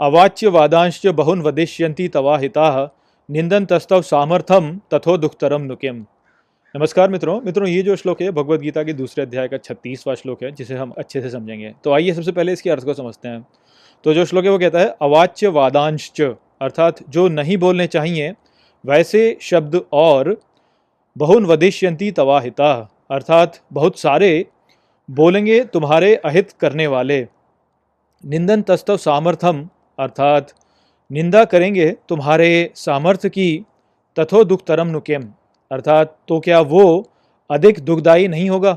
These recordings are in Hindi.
अवाच्य वादांश बहुन वदिष्यंती तवा हिता निंदन तस्तव सामर्थम तथो दुखतरम नुकिम। नमस्कार मित्रों। मित्रों, ये जो श्लोक है भगवत गीता के दूसरे अध्याय का छत्तीसवां श्लोक है, जिसे हम अच्छे से समझेंगे। तो आइए सबसे पहले इसके अर्थ को समझते हैं। तो जो श्लोक है, वो कहता है अवाच्य वादांश अर्थात जो नहीं बोलने चाहिए, वैसे शब्द और बहुन वदिष्यंती तवाहिता अर्थात बहुत सारे बोलेंगे तुम्हारे अहित करने वाले। निंदन तस्तव सामर्थ्यम अर्थात निंदा करेंगे तुम्हारे सामर्थ्य की तथो दुख तरम नुकेम। अर्थात तो क्या वो अधिक दुखदायी नहीं होगा?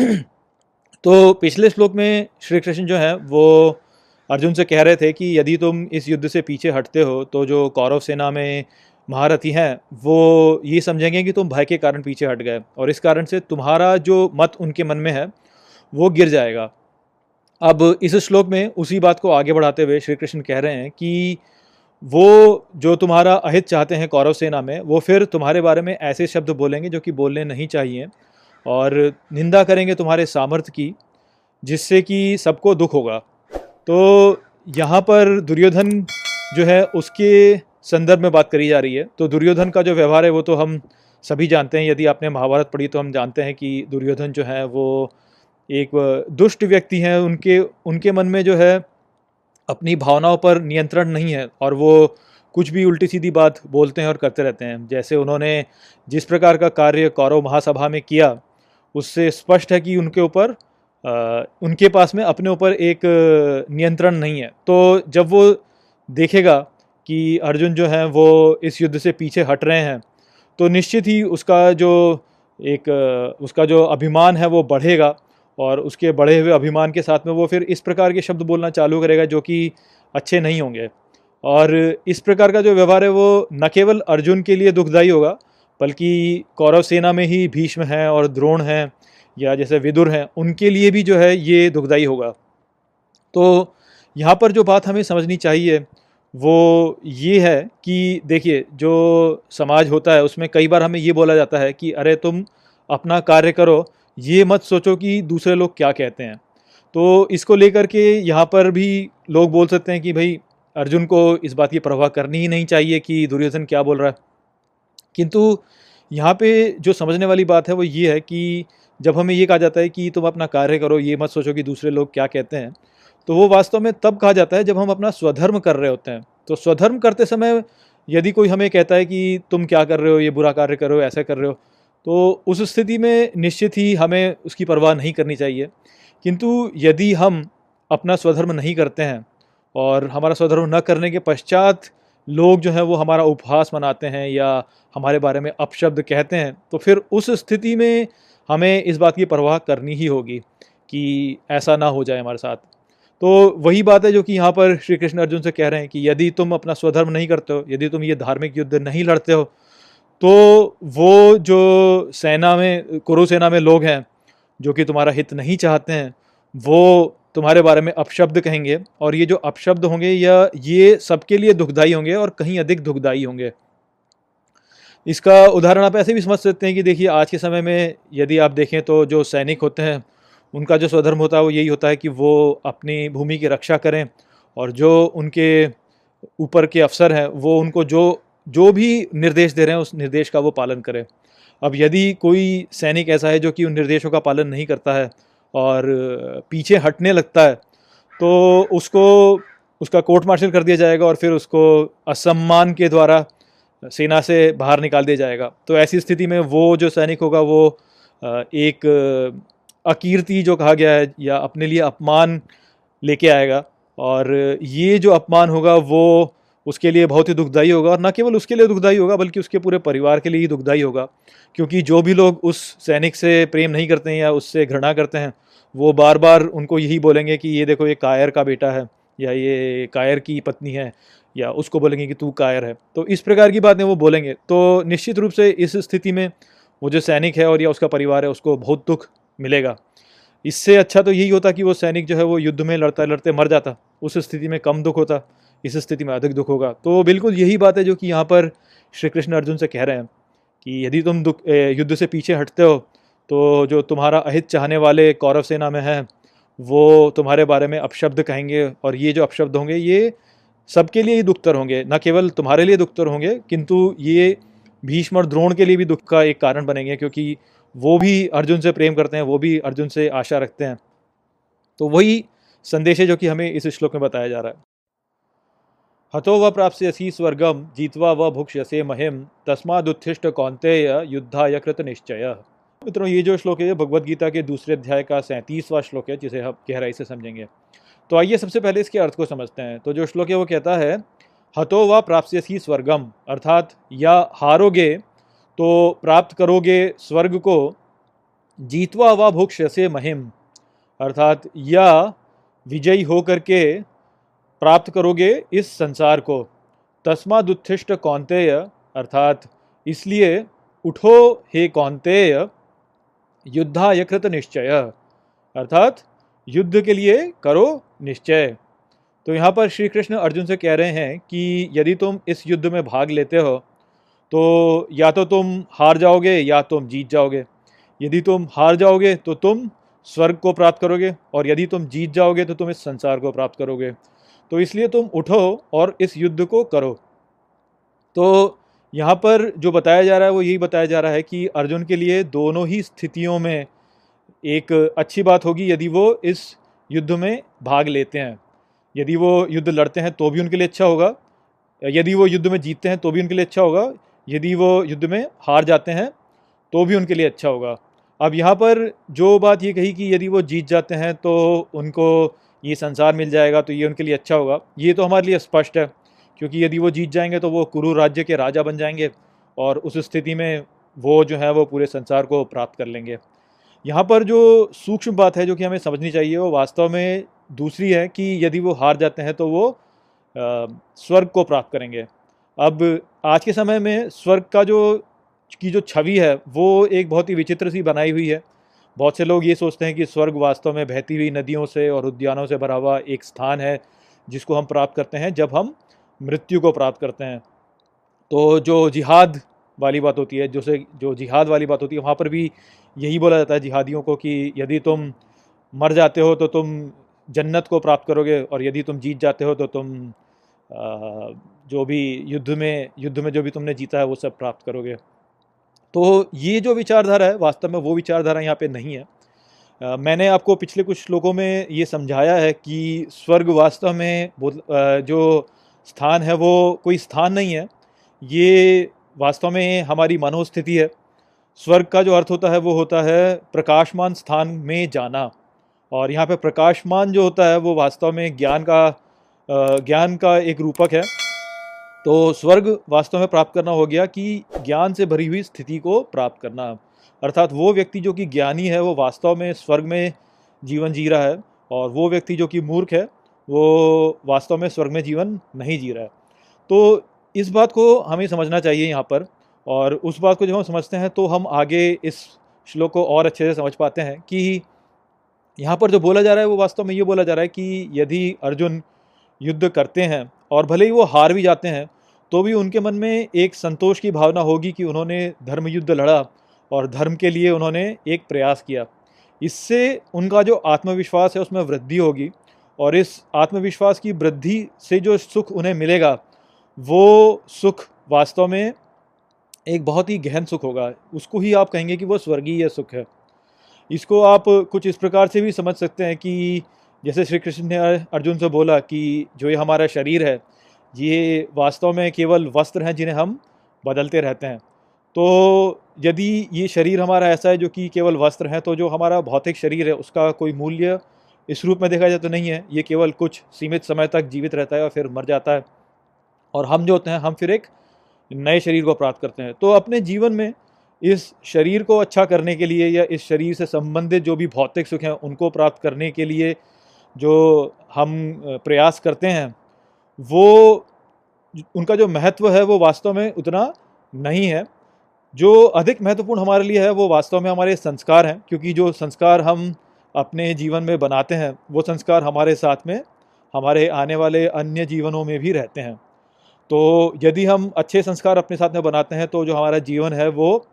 तो पिछले श्लोक में श्री कृष्ण जो हैं, वो अर्जुन से कह रहे थे कि यदि तुम इस युद्ध से पीछे हटते हो तो जो कौरव सेना में महारथी हैं, वो ये समझेंगे कि तुम भय के कारण पीछे हट गए और इस कारण से तुम्हारा जो मत उनके मन में है, वो गिर जाएगा। अब इस श्लोक में उसी बात को आगे बढ़ाते हुए श्री कृष्ण कह रहे हैं कि वो जो तुम्हारा अहित चाहते हैं कौरव सेना में, वो फिर तुम्हारे बारे में ऐसे शब्द बोलेंगे जो कि बोलने नहीं चाहिए और निंदा करेंगे तुम्हारे सामर्थ्य की, जिससे कि सबको दुख होगा। तो यहाँ पर दुर्योधन जो है, उसके संदर्भ में बात करी जा रही है। तो दुर्योधन का जो व्यवहार है, वो तो हम सभी जानते हैं। यदि आपने महाभारत पढ़ी तो हम जानते हैं कि दुर्योधन जो है, वो एक दुष्ट व्यक्ति हैं, उनके उनके मन में जो है, अपनी भावनाओं पर नियंत्रण नहीं है और वो कुछ भी उल्टी सीधी बात बोलते हैं और करते रहते हैं। जैसे उन्होंने जिस प्रकार का कार्य कौरव महासभा में किया, उससे स्पष्ट है कि उनके ऊपर उनके पास में अपने ऊपर एक नियंत्रण नहीं है। तो जब वो देखेगा कि अर्जुन जो है, वो इस युद्ध से पीछे हट रहे हैं तो निश्चित ही उसका जो एक उसका जो अभिमान है, वो बढ़ेगा। और उसके बढ़े हुए अभिमान के साथ में वो फिर इस प्रकार के शब्द बोलना चालू करेगा जो कि अच्छे नहीं होंगे। और इस प्रकार का जो व्यवहार है वो न केवल अर्जुन के लिए दुखदायी होगा, बल्कि कौरव सेना में ही भीष्म हैं और द्रोण हैं या जैसे विदुर हैं, उनके लिए भी जो है ये दुखदायी होगा। तो यहाँ पर जो बात हमें समझनी चाहिए वो ये है कि देखिए, जो समाज होता है उसमें कई बार हमें ये बोला जाता है कि अरे तुम अपना कार्य करो ये मत सोचो कि दूसरे लोग क्या कहते हैं। तो इसको लेकर के यहाँ पर भी लोग बोल सकते हैं कि भाई, अर्जुन को इस बात की परवाह करनी ही नहीं चाहिए कि दुर्योधन क्या बोल रहा है। किंतु यहाँ पे जो समझने वाली बात है वो ये है कि जब हमें ये कहा जाता है कि तुम अपना कार्य करो, ये मत सोचो कि दूसरे लोग क्या कहते हैं तो वो वास्तव में तब कहा जाता है जब हम अपना स्वधर्म कर रहे होते हैं। तो स्वधर्म करते समय यदि कोई हमें कहता है कि तुम क्या कर रहे हो, ये बुरा कार्य कर रहे हो, ऐसा कर रहे हो तो उस स्थिति में निश्चित ही हमें उसकी परवाह नहीं करनी चाहिए। किंतु यदि हम अपना स्वधर्म नहीं करते हैं और हमारा स्वधर्म न करने के पश्चात लोग जो हैं वो हमारा उपहास मनाते हैं या हमारे बारे में अपशब्द कहते हैं तो फिर उस स्थिति में हमें इस बात की परवाह करनी ही होगी कि ऐसा ना हो जाए हमारे साथ। तो वही बात है जो कि यहाँ पर श्री कृष्ण अर्जुन से कह रहे हैं कि यदि तुम अपना स्वधर्म नहीं करते हो, यदि तुम ये धार्मिक युद्ध नहीं लड़ते हो तो वो जो सेना में, कुरु सेना में लोग हैं, जो कि तुम्हारा हित नहीं चाहते हैं, वो तुम्हारे बारे में अपशब्द कहेंगे और ये जो अपशब्द होंगे, या ये सबके लिए दुखदाई होंगे और कहीं अधिक दुखदाई होंगे। इसका उदाहरण आप ऐसे भी समझ सकते हैं कि देखिए, आज के समय में यदि आप देखें तो जो सैनिक होते हैं, उनका जो स्वधर्म होता है, वो यही होता है कि वो अपनी भूमि की रक्षा करें और जो उनके ऊपर के अफसर हैं, वो उनको जो जो भी निर्देश दे रहे हैं, उस निर्देश का वो पालन करें। अब यदि कोई सैनिक ऐसा है जो कि उन निर्देशों का पालन नहीं करता है और पीछे हटने लगता है तो उसको, उसका कोर्ट मार्शल कर दिया जाएगा और फिर उसको असम्मान के द्वारा सेना से बाहर निकाल दिया जाएगा। तो ऐसी स्थिति में वो जो सैनिक होगा, वो एक अकीर्ति जो कहा गया है या अपने लिए अपमान लेके आएगा और ये जो अपमान होगा, वो उसके लिए बहुत ही दुखदाई होगा और न केवल उसके लिए दुखदाई होगा, बल्कि उसके पूरे परिवार के लिए ही दुखदाई होगा। क्योंकि जो भी लोग उस सैनिक से प्रेम नहीं करते हैं या उससे घृणा करते हैं, वो बार बार उनको यही बोलेंगे कि ये देखो, ये कायर का बेटा है, या ये कायर की पत्नी है, या उसको बोलेंगे कि तू कायर है। तो इस प्रकार की बातें वो बोलेंगे। तो निश्चित रूप से इस स्थिति में वो जो सैनिक है और या उसका परिवार है, उसको बहुत दुख मिलेगा। इससे अच्छा तो यही होता कि वो सैनिक जो है, वो युद्ध में लड़ता लड़ते मर जाता। उस स्थिति में कम दुख होता। इस स्थिति में अधिक दुख होगा। तो बिल्कुल यही बात है जो कि यहाँ पर श्री कृष्ण अर्जुन से कह रहे हैं कि यदि तुम दुख युद्ध से पीछे हटते हो तो जो तुम्हारा अहित चाहने वाले कौरव सेना में हैं, वो तुम्हारे बारे में अपशब्द कहेंगे और ये जो अपशब्द होंगे, ये सबके लिए ही दुखतर होंगे। न केवल तुम्हारे लिए दुखतर होंगे, किंतु ये भीष्म और द्रोण के लिए भी दुख का एक कारण बनेंगे, क्योंकि वो भी अर्जुन से प्रेम करते हैं, वो भी अर्जुन से आशा रखते हैं। तो वही संदेश है जो कि हमें इस श्लोक में बताया जा रहा है। हतो व प्राप्स्यसी स्वर्गम जीतवा व भुक्ष्यसे महिम तस्मादुत्थिष्ट कौंतेय युद्धाय कृत निश्चय। मित्रों, ये जो श्लोक है भगवद गीता के दूसरे अध्याय का सैंतीसवां श्लोक है, जिसे हम गहराई से समझेंगे। तो आइए सबसे पहले इसके अर्थ को समझते हैं। तो जो श्लोक है, वो कहता है, हतो व प्राप्स्यसी स्वर्गम अर्थात या हारोगे तो प्राप्त करोगे स्वर्ग को, जीतवा व भुक्ष्यसे महिम अर्थात या विजयी होकर करके प्राप्त करोगे इस संसार को। तस्मादुत्थिष्ट कौंतेय अर्थात इसलिए उठो हे कौंतेय युद्धा यकृत निश्चय, अर्थात युद्ध के लिए करो निश्चय। तो यहाँ पर श्री कृष्ण अर्जुन से कह रहे हैं कि यदि तुम इस युद्ध में भाग लेते हो तो या तो तुम हार जाओगे या तुम जीत जाओगे। यदि तुम हार जाओगे तो तुम स्वर्ग को प्राप्त करोगे और यदि तुम जीत जाओगे तो तुम इस संसार को प्राप्त करोगे। तो इसलिए तुम उठो और इस युद्ध को करो। तो यहाँ पर जो बताया जा रहा है, वो यही बताया जा रहा है कि अर्जुन के लिए दोनों ही स्थितियों में एक अच्छी बात होगी यदि वो इस युद्ध में भाग लेते हैं। यदि वो युद्ध लड़ते हैं तो भी उनके लिए अच्छा होगा। यदि वो युद्ध में जीतते हैं तो भी उनके लिए अच्छा होगा। यदि वो युद्ध में हार जाते हैं तो भी उनके लिए अच्छा होगा। अब यहाँ पर जो बात ये कही कि यदि वो जीत जाते हैं तो उनको ये संसार मिल जाएगा तो ये उनके लिए अच्छा होगा। ये तो हमारे लिए स्पष्ट है, क्योंकि यदि वो जीत जाएँगे तो वो कुरु राज्य के राजा बन जाएँगे और उस स्थिति में वो जो है, वो पूरे संसार को प्राप्त कर लेंगे। यहाँ पर जो सूक्ष्म बात है, जो कि हमें समझनी चाहिए, वो वास्तव में दूसरी है कि यदि वो हार जाते हैं तो वो स्वर्ग को प्राप्त करेंगे। अब आज के समय में स्वर्ग का जो, की जो छवि है, वो एक बहुत ही विचित्र सी बनाई हुई है। बहुत से लोग ये सोचते हैं कि स्वर्ग वास्तव में बहती हुई नदियों से और उद्यानों से भरा हुआ एक स्थान है, जिसको हम प्राप्त करते हैं जब हम मृत्यु को प्राप्त करते हैं। तो जो जिहाद वाली बात होती है, जो से, जो जिहाद वाली बात होती है, वहाँ पर भी यही बोला जाता है जिहादियों को कि यदि तुम मर जाते हो तो तुम जन्नत को प्राप्त करोगे और यदि तुम जीत जाते हो तो तुम जो भी युद्ध में युद्ध में जो भी तुमने जीता है वो सब प्राप्त करोगे। तो ये जो विचारधारा है वास्तव में वो विचारधारा यहाँ पे नहीं है। आ, मैंने आपको पिछले कुछ श्लोकों में ये समझाया है कि स्वर्ग वास्तव में जो स्थान है वो कोई स्थान नहीं है। ये वास्तव में हमारी मनोस्थिति है। स्वर्ग का जो अर्थ होता है वो होता है प्रकाशमान स्थान में जाना। और यहाँ पे प्रकाशमान जो होता है वो वास्तव में ज्ञान का ज्ञान का एक रूपक है। तो स्वर्ग वास्तव में प्राप्त करना हो गया कि ज्ञान से भरी हुई स्थिति को प्राप्त करना। अर्थात वो व्यक्ति जो कि ज्ञानी है, वो वास्तव में स्वर्ग में जीवन जी रहा है और वो व्यक्ति जो कि मूर्ख है, वो वास्तव में स्वर्ग में जीवन नहीं जी रहा है। तो इस बात को हमें समझना चाहिए यहाँ पर और उस बात को जब हम समझते हैं तो हम आगे इस श्लोक को और अच्छे से समझ पाते हैं कि यहाँ पर जो बोला जा रहा है वो वास्तव में ये बोला जा रहा है कि यदि अर्जुन युद्ध करते हैं और भले ही वो हार भी जाते हैं तो भी उनके मन में एक संतोष की भावना होगी कि उन्होंने धर्म युद्ध लड़ा और धर्म के लिए उन्होंने एक प्रयास किया। इससे उनका जो आत्मविश्वास है उसमें वृद्धि होगी और इस आत्मविश्वास की वृद्धि से जो सुख उन्हें मिलेगा, वो सुख वास्तव में एक बहुत ही गहन सुख होगा। उसको ही आप कहेंगे कि वो स्वर्गीय सुख है। इसको आप कुछ इस प्रकार से भी समझ सकते हैं कि जैसे श्री कृष्ण ने अर्जुन से बोला कि जो ये हमारा शरीर है, ये वास्तव में केवल वस्त्र हैं जिन्हें हम बदलते रहते हैं। तो यदि ये शरीर हमारा ऐसा है जो कि केवल वस्त्र है तो जो हमारा भौतिक शरीर है, उसका कोई मूल्य इस रूप में देखा जाए तो नहीं है। ये केवल कुछ सीमित समय तक जीवित रहता है और फिर मर जाता है। और हम जो होते हैं, हम फिर एक नए शरीर को प्राप्त करते हैं। तो अपने जीवन में इस शरीर को अच्छा करने के लिए या इस शरीर से संबंधित जो भी भौतिक सुख हैं, उनको प्राप्त करने के लिए जो हम प्रयास करते हैं, वो उनका जो महत्व है वो वास्तव में उतना नहीं है। जो अधिक महत्वपूर्ण हमारे लिए है वो वास्तव में हमारे संस्कार हैं, क्योंकि जो संस्कार हम अपने जीवन में बनाते हैं, वो संस्कार हमारे साथ में हमारे आने वाले अन्य जीवनों में भी रहते हैं। तो यदि हम अच्छे संस्कार अपने साथ में बनाते हैं तो जो हमारा जीवन है वो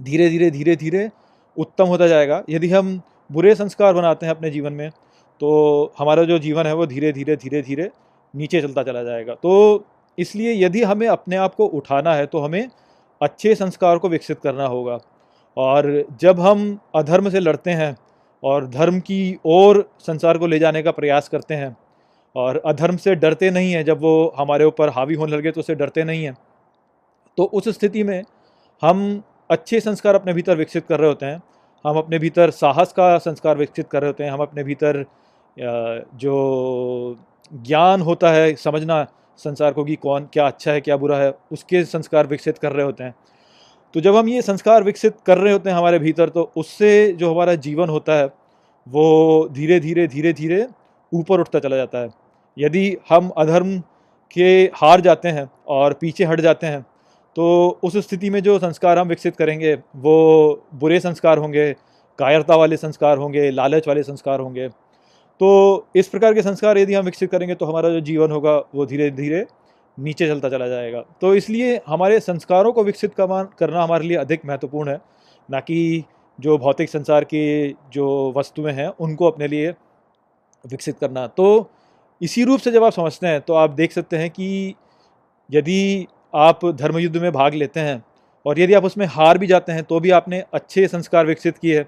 धीरे धीरे धीरे धीरे उत्तम होता जाएगा। यदि हम बुरे संस्कार बनाते हैं अपने जीवन में तो हमारा जो जीवन है वो धीरे धीरे धीरे धीरे नीचे चलता चला जाएगा। तो इसलिए यदि हमें अपने आप को उठाना है तो हमें अच्छे संस्कार को विकसित करना होगा। और जब हम अधर्म से लड़ते हैं और धर्म की ओर संसार को ले जाने का प्रयास करते हैं और अधर्म से डरते नहीं हैं, जब वो हमारे ऊपर हावी होने लगे तो उससे डरते नहीं हैं तो उस स्थिति में हम अच्छे संस्कार अपने भीतर विकसित कर रहे होते हैं। हम अपने भीतर साहस का संस्कार विकसित कर रहे होते हैं। हम अपने भीतर जो ज्ञान होता है, समझना संसार को कि कौन, क्या अच्छा है, क्या बुरा है, उसके संस्कार विकसित कर रहे होते हैं। तो जब हम ये संस्कार विकसित कर रहे होते हैं हमारे भीतर तो उससे जो हमारा जीवन होता है, वो धीरे धीरे धीरे धीरे ऊपर उठता चला जाता है। यदि हम अधर्म के हार जाते हैं और पीछे हट जाते हैं तो उस स्थिति में जो संस्कार हम विकसित करेंगे, वो बुरे संस्कार होंगे, कायरता वाले संस्कार होंगे, लालच वाले संस्कार होंगे। तो इस प्रकार के संस्कार यदि हम विकसित करेंगे तो हमारा जो जीवन होगा, वो धीरे धीरे नीचे चलता चला जाएगा। तो इसलिए हमारे संस्कारों को विकसित करना हमारे लिए अधिक महत्वपूर्ण है। ना कि जो भौतिक संसार की जो वस्तुएँ हैं, उनको अपने लिए विकसित करना। तो इसी रूप से जब आप समझते हैं तो आप देख सकते हैं कि यदि आप धर्म युद्ध में भाग लेते हैं, और यदि आप उसमें हार भी जाते हैं तो भी आपने अच्छे संस्कार विकसित किए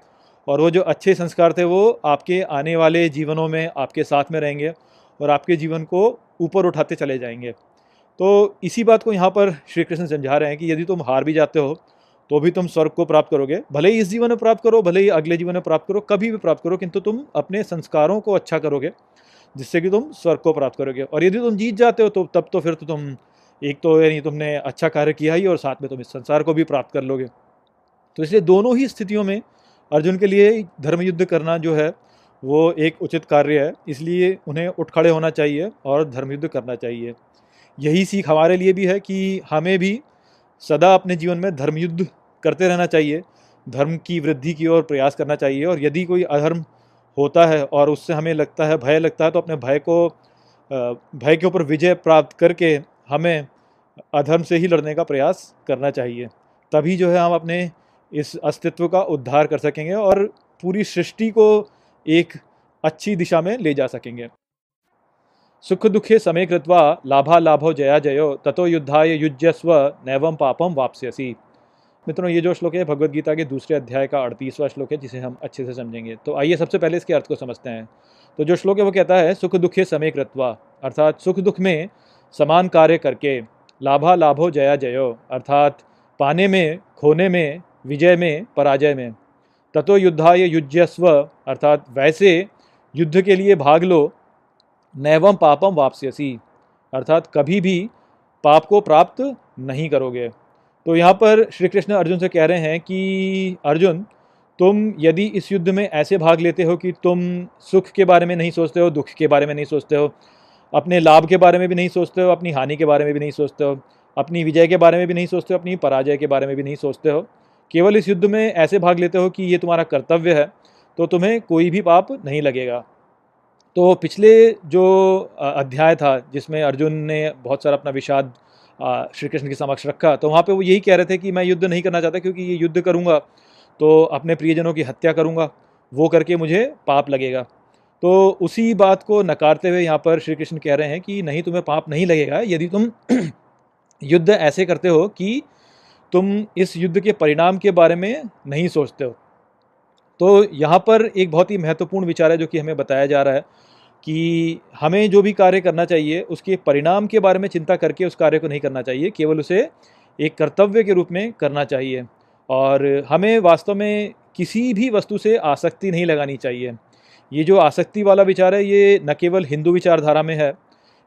और वो जो अच्छे संस्कार थे, वो आपके आने वाले जीवनों में आपके साथ में रहेंगे और आपके जीवन को ऊपर उठाते चले जाएँगे। तो इसी बात को यहाँ पर श्री कृष्ण समझा रहे हैं कि यदि तुम हार भी जाते हो तो भी तुम स्वर्ग को प्राप्त करोगे। भले ही इस जीवन में प्राप्त करो, भले ही अगले जीवन में प्राप्त करो, कभी भी प्राप्त करो, किंतु तुम अपने संस्कारों को अच्छा करोगे, जिससे कि तुम स्वर्ग को प्राप्त करोगे। और यदि तुम जीत जाते हो तो तब तो फिर तो तुम एक तो यानी तुमने अच्छा कार्य किया ही और साथ में तुम इस संसार को भी प्राप्त कर लोगे। तो इसलिए दोनों ही स्थितियों में अर्जुन के लिए धर्म युद्ध करना जो है, वो एक उचित कार्य है। इसलिए उन्हें उठ खड़े होना चाहिए और धर्म युद्ध करना चाहिए। यही सीख हमारे लिए भी है कि हमें भी सदा अपने जीवन में धर्म युद्ध करते रहना चाहिए। धर्म की वृद्धि की ओर प्रयास करना चाहिए और यदि कोई अधर्म होता है और उससे हमें लगता है, भय लगता है तो अपने भय को भय के ऊपर विजय प्राप्त करके हमें अधर्म से ही लड़ने का प्रयास करना चाहिए। तभी जो है हम अपने इस अस्तित्व का उद्धार कर सकेंगे और पूरी सृष्टि को एक अच्छी दिशा में ले जा सकेंगे। सुख दुखे समय कृत्वा लाभा लाभो जया जयो, ततो युद्धाय युज्यस्व नैवम पापम वापस्यसी। मित्रों, ये जो श्लोक है भगवत गीता के दूसरे अध्याय का अड़तीसवां श्लोक है, जिसे हम अच्छे से समझेंगे। तो आइए सबसे पहले इसके अर्थ को समझते हैं। तो जो श्लोक है वो कहता है, सुख दुखे समय कृत्वा अर्थात सुख दुख में समान कार्य करके, लाभा लाभो जया जयो, अर्थात पाने में, खोने में विजय में, पराजय में। ततो युद्धाय युज्यस्व, अर्थात वैसे युद्ध के लिए भाग लो नैवम पापम वापस्यसी। अर्थात कभी भी पाप को प्राप्त नहीं करोगे। तो यहाँ पर श्री कृष्ण अर्जुन से कह रहे हैं कि, अर्जुन, तुम यदि इस युद्ध में ऐसे भाग लेते हो कि तुम सुख के बारे में नहीं सोचते हो, दुख के बारे में नहीं सोचते हो, अपने लाभ के बारे में भी नहीं सोचते हो, अपनी हानि के बारे में भी नहीं सोचते हो, अपनी विजय के बारे में भी नहीं सोचते हो, अपनी पराजय के बारे में भी नहीं सोचते हो केवल इस युद्ध में ऐसे भाग लेते हो कि ये तुम्हारा कर्तव्य है तो तुम्हें कोई भी पाप नहीं लगेगा। तो पिछले जो अध्याय था, जिसमें अर्जुन ने बहुत सारा अपना विषाद श्री कृष्ण के समक्ष रखा तो वहाँ पे वो यही कह रहे थे कि मैं युद्ध नहीं करना चाहता क्योंकि ये युद्ध करूँगा तो अपने प्रियजनों की हत्या करूँगा, वो करके मुझे पाप लगेगा। तो उसी बात को नकारते हुए यहाँ पर श्री कृष्ण कह रहे हैं कि नहीं, तुम्हें पाप नहीं लगेगा, यदि तुम युद्ध ऐसे करते हो कि तुम इस युद्ध के परिणाम के बारे में नहीं सोचते हो। तो यहाँ पर एक बहुत ही महत्वपूर्ण विचार है जो कि हमें बताया जा रहा है कि हमें जो भी कार्य करना चाहिए, उसके परिणाम के बारे में चिंता करके उस कार्य को नहीं करना चाहिए, केवल उसे एक कर्तव्य के रूप में करना चाहिए। और हमें वास्तव में किसी भी वस्तु से आसक्ति नहीं लगानी चाहिए। ये जो आसक्ति वाला विचार है, ये न केवल हिंदू विचारधारा में है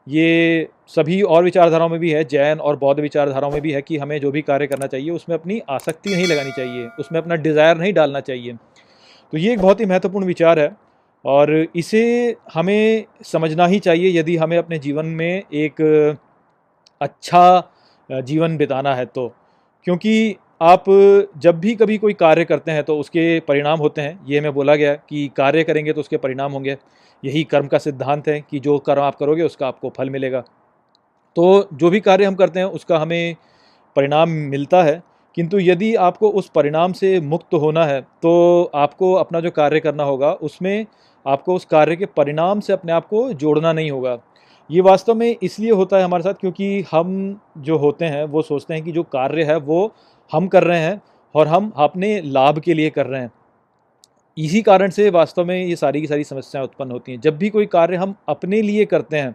ये सभी और विचारधाराओं में भी है, जैन और बौद्ध विचारधाराओं में भी है कि हमें जो भी कार्य करना चाहिए, उसमें अपनी आसक्ति नहीं लगानी चाहिए, उसमें अपना डिज़ायर नहीं डालना चाहिए। तो ये एक बहुत ही महत्वपूर्ण विचार है और इसे हमें समझना ही चाहिए यदि हमें अपने जीवन में एक अच्छा जीवन बिताना है तो। क्योंकि आप जब भी कभी कोई कार्य करते हैं तो उसके परिणाम होते हैं। ये हमें बोला गया कि कार्य करेंगे तो उसके परिणाम होंगे। यही कर्म का सिद्धांत है कि जो कर्म आप करोगे, उसका आपको फल मिलेगा। तो जो भी कार्य हम करते हैं, उसका हमें परिणाम मिलता है, किंतु यदि आपको उस परिणाम से मुक्त होना है तो आपको अपना जो कार्य करना होगा, उसमें आपको उस कार्य के परिणाम से अपने आप को जोड़ना नहीं होगा। ये वास्तव में इसलिए होता है हमारे साथ, क्योंकि हम जो होते हैं, वो सोचते हैं कि जो कार्य है, वो हम कर रहे हैं और हम अपने लाभ के लिए कर रहे हैं। इसी कारण से वास्तव में ये सारी की सारी समस्याएँ उत्पन्न होती हैं। जब भी कोई कार्य हम अपने लिए करते हैं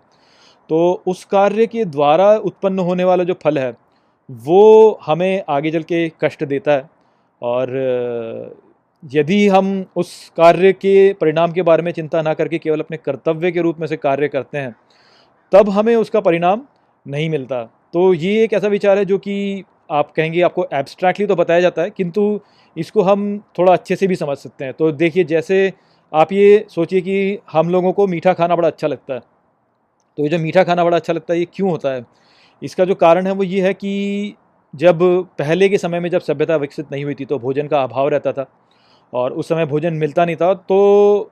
तो उस कार्य के द्वारा उत्पन्न होने वाला जो फल है, वो हमें आगे चल के कष्ट देता है। और यदि हम उस कार्य के परिणाम के बारे में चिंता ना करके केवल अपने कर्तव्य के रूप में से कार्य करते हैं, तब हमें उसका परिणाम नहीं मिलता। तो ये एक ऐसा विचार है जो कि आप कहेंगे, आपको एब्स्ट्रैक्टली तो बताया जाता है, किंतु इसको हम थोड़ा अच्छे से भी समझ सकते हैं। तो देखिए, जैसे आप ये सोचिए कि हम लोगों को मीठा खाना बड़ा अच्छा लगता है। तो ये जो मीठा खाना बड़ा अच्छा लगता है, ये क्यों होता है? इसका जो कारण है वो ये है कि जब पहले के समय में जब सभ्यता विकसित नहीं हुई थी तो भोजन का अभाव रहता था और उस समय भोजन मिलता नहीं था। तो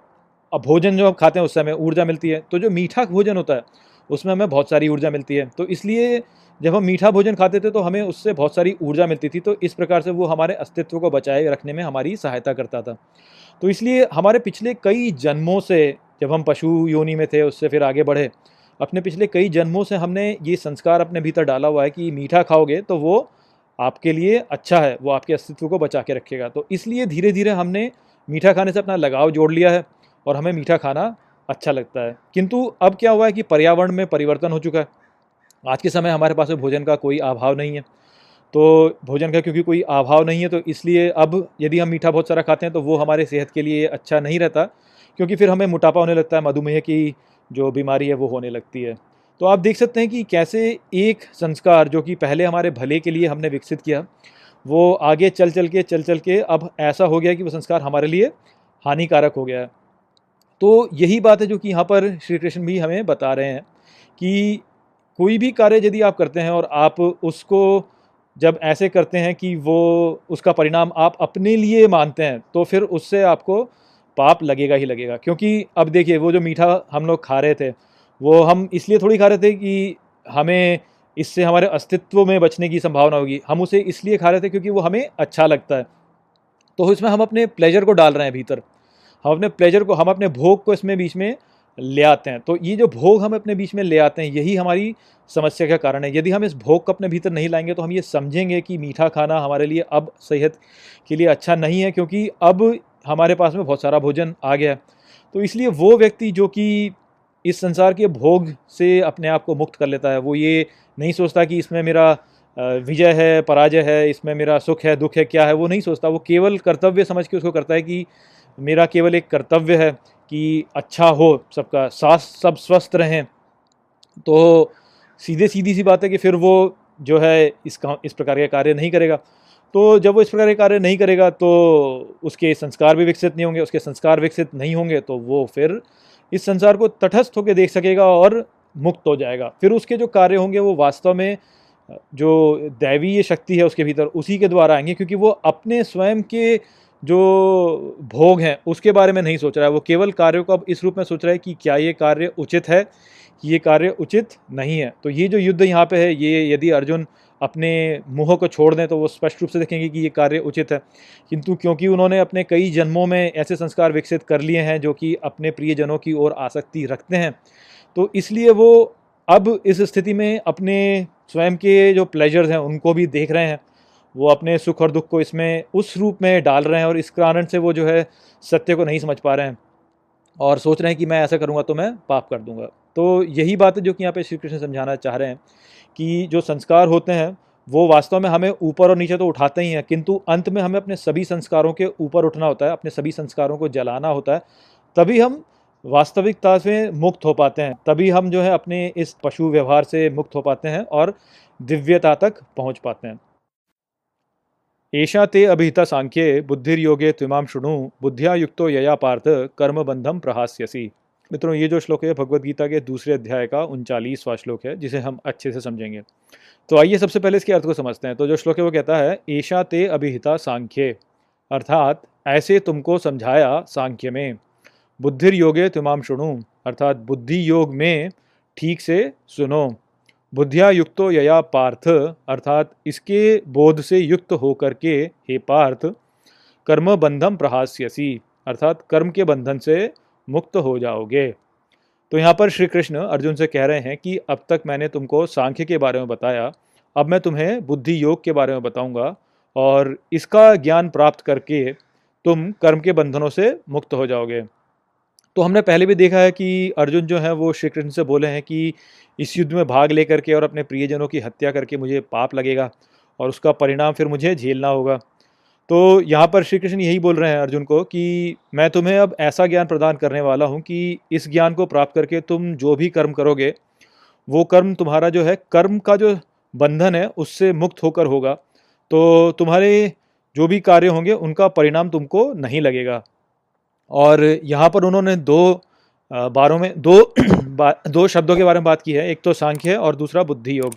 अब भोजन जो हम खाते हैं, उस समय ऊर्जा मिलती है। तो जो मीठा भोजन होता है, उसमें हमें बहुत सारी ऊर्जा मिलती है। तो इसलिए जब हम मीठा भोजन खाते थे तो हमें उससे बहुत सारी ऊर्जा मिलती थी तो इस प्रकार से वो हमारे अस्तित्व को बचाए रखने में हमारी सहायता करता था। तो इसलिए हमारे पिछले कई जन्मों से जब हम पशु योनि में थे, उससे फिर आगे बढ़े, अपने पिछले कई जन्मों से हमने ये संस्कार अपने भीतर डाला हुआ है कि मीठा खाओगे तो वो आपके लिए अच्छा है, वो आपके अस्तित्व को बचा के रखेगा। तो इसलिए धीरे धीरे हमने मीठा खाने से अपना लगाव जोड़ लिया है और हमें मीठा खाना अच्छा लगता है। किंतु अब क्या हुआ है कि पर्यावरण में परिवर्तन हो चुका है। आज के समय हमारे पास भोजन का कोई अभाव नहीं है। तो भोजन का क्योंकि कोई अभाव नहीं है तो इसलिए अब यदि हम मीठा बहुत सारा खाते हैं तो वो हमारे सेहत के लिए अच्छा नहीं रहता, क्योंकि फिर हमें मोटापा होने लगता है, मधुमेह की जो बीमारी है वो होने लगती है। तो आप देख सकते हैं कि कैसे एक संस्कार जो कि पहले हमारे भले के लिए हमने विकसित किया, वो आगे चल चल के, चल चल के अब ऐसा हो गया कि वो संस्कार हमारे लिए हानिकारक हो गया है। तो यही बात है जो कि यहाँ पर श्री कृष्ण भी हमें बता रहे हैं कि कोई भी कार्य यदि आप करते हैं और आप उसको जब ऐसे करते हैं कि वो, उसका परिणाम आप अपने लिए मानते हैं तो फिर उससे आपको पाप लगेगा ही लगेगा। क्योंकि अब देखिए, वो जो मीठा हम लोग खा रहे थे, वो हम इसलिए थोड़ी खा रहे थे कि हमें इससे हमारे अस्तित्व में बचने की संभावना होगी। हम उसे इसलिए खा रहे थे क्योंकि वो हमें अच्छा लगता है। तो इसमें हम अपने प्लेजर को डाल रहे हैं भीतर। हम अपने प्लेजर को, हम अपने भोग को इसमें बीच में ले आते हैं। तो ये जो भोग हम अपने बीच में ले आते हैं, यही हमारी समस्या का कारण है। यदि हम इस भोग को अपने भीतर नहीं लाएँगे तो हम ये समझेंगे कि मीठा खाना हमारे लिए अब सेहत के लिए अच्छा नहीं है, क्योंकि अब हमारे पास में बहुत सारा भोजन आ गया है। तो इसलिए वो व्यक्ति जो कि इस संसार के भोग से अपने आप को मुक्त कर लेता है, वो ये नहीं सोचता कि इसमें मेरा विजय है, पराजय है, इसमें मेरा सुख है, दुख है, क्या है, वो नहीं सोचता। वो केवल कर्तव्य समझ के उसको करता है कि मेरा केवल एक कर्तव्य है कि अच्छा हो, सबका सास, सब स्वस्थ रहें तो सीधे सीधी सी बात है कि फिर वो जो है इसका इस प्रकार के कार्य नहीं करेगा। तो जब वो इस प्रकार के कार्य नहीं करेगा तो उसके संस्कार भी विकसित नहीं होंगे, उसके संस्कार विकसित नहीं होंगे तो वो फिर इस संसार को तटस्थ होकर देख सकेगा और मुक्त हो जाएगा। फिर उसके जो कार्य होंगे, वो वास्तव में, जो दैवीय शक्ति है उसके भीतर, उसी के द्वारा आएँगे, क्योंकि वो अपने स्वयं के जो भोग हैं, उसके बारे में नहीं सोच रहा है। वो केवल कार्यों को अब इस रूप में सोच रहा है कि क्या ये कार्य उचित है ये कार्य उचित नहीं है। तो ये जो युद्ध यहाँ पे है, ये यदि अर्जुन अपने मुँह को छोड़ दें तो वो स्पष्ट रूप से देखेंगे कि ये कार्य उचित है। किंतु क्योंकि उन्होंने अपने कई जन्मों में ऐसे संस्कार विकसित कर लिए हैं, जो कि अपने प्रियजनों की ओर आसक्ति रखते हैं तो इसलिए वो अब इस स्थिति में अपने स्वयं के जो प्लेजर्स हैं, उनको भी देख रहे हैं। वो अपने सुख और दुख को इसमें उस रूप में डाल रहे हैं और इस कारण से वो जो है सत्य को नहीं समझ पा रहे हैं। और सोच रहे हैं कि मैं ऐसा करूँगा तो मैं पाप कर दूँगा। तो यही बात है जो कि यहाँ पे श्री कृष्ण समझाना चाह रहे हैं कि जो संस्कार होते हैं, वो वास्तव में हमें ऊपर और नीचे तो उठाते ही हैं, किंतु अंत में हमें अपने सभी संस्कारों के ऊपर उठना होता है, अपने सभी संस्कारों को जलाना होता है, तभी हम वास्तविकता से मुक्त हो पाते हैं, तभी हम जो है अपने इस पशु व्यवहार से मुक्त हो पाते हैं और दिव्यता तक पहुँच पाते हैं। ऐशा ते अभिहिता सांख्ये, बुद्धिर्योगे त्विमाम शुणु बुद्धिया युक्तो यया पार्थ कर्मबंधम प्रहास्यसी। मित्रों, ये जो श्लोक है भगवत गीता के दूसरे अध्याय का उनचालीसवां श्लोक है, जिसे हम अच्छे से समझेंगे। तो आइए सबसे पहले इसके अर्थ को समझते हैं। तो जो श्लोक है, वो कहता है ऐशा ते अभिहिता सांख्ये अर्थात, ऐसे तुमको समझाया सांख्य में। बुद्धिर योगे तुमाम शुणु, अर्थात बुद्धि योग में ठीक से सुनो। बुद्धिया युक्तो यया पार्थ, अर्थात इसके बोध से युक्त होकर के हे पार्थ कर्म बंधम प्रहास्यसी, अर्थात कर्म के बंधन से मुक्त हो जाओगे। तो यहाँ पर श्री कृष्ण अर्जुन से कह रहे हैं कि अब तक मैंने तुमको सांख्य के बारे में बताया, अब मैं तुम्हें बुद्धि योग के बारे में बताऊँगा और इसका ज्ञान प्राप्त करके तुम कर्म के बंधनों से मुक्त हो जाओगे। तो हमने पहले भी देखा है कि अर्जुन जो है वो श्री कृष्ण से बोले हैं कि इस युद्ध में भाग लेकर के और अपने प्रियजनों की हत्या करके मुझे पाप लगेगा और उसका परिणाम फिर मुझे झेलना होगा। तो यहाँ पर श्री कृष्ण यही बोल रहे हैं अर्जुन को कि मैं तुम्हें अब ऐसा ज्ञान प्रदान करने वाला हूँ कि इस ज्ञान को प्राप्त करके तुम जो भी कर्म करोगे, वो कर्म तुम्हारा जो है, कर्म का जो बंधन है, उससे मुक्त होकर होगा। तो तुम्हारे जो भी कार्य होंगे, उनका परिणाम तुमको नहीं लगेगा। और यहाँ पर उन्होंने दो बारों में, दो दो शब्दों के बारे में बात की है। एक तो सांख्य और दूसरा बुद्धि योग।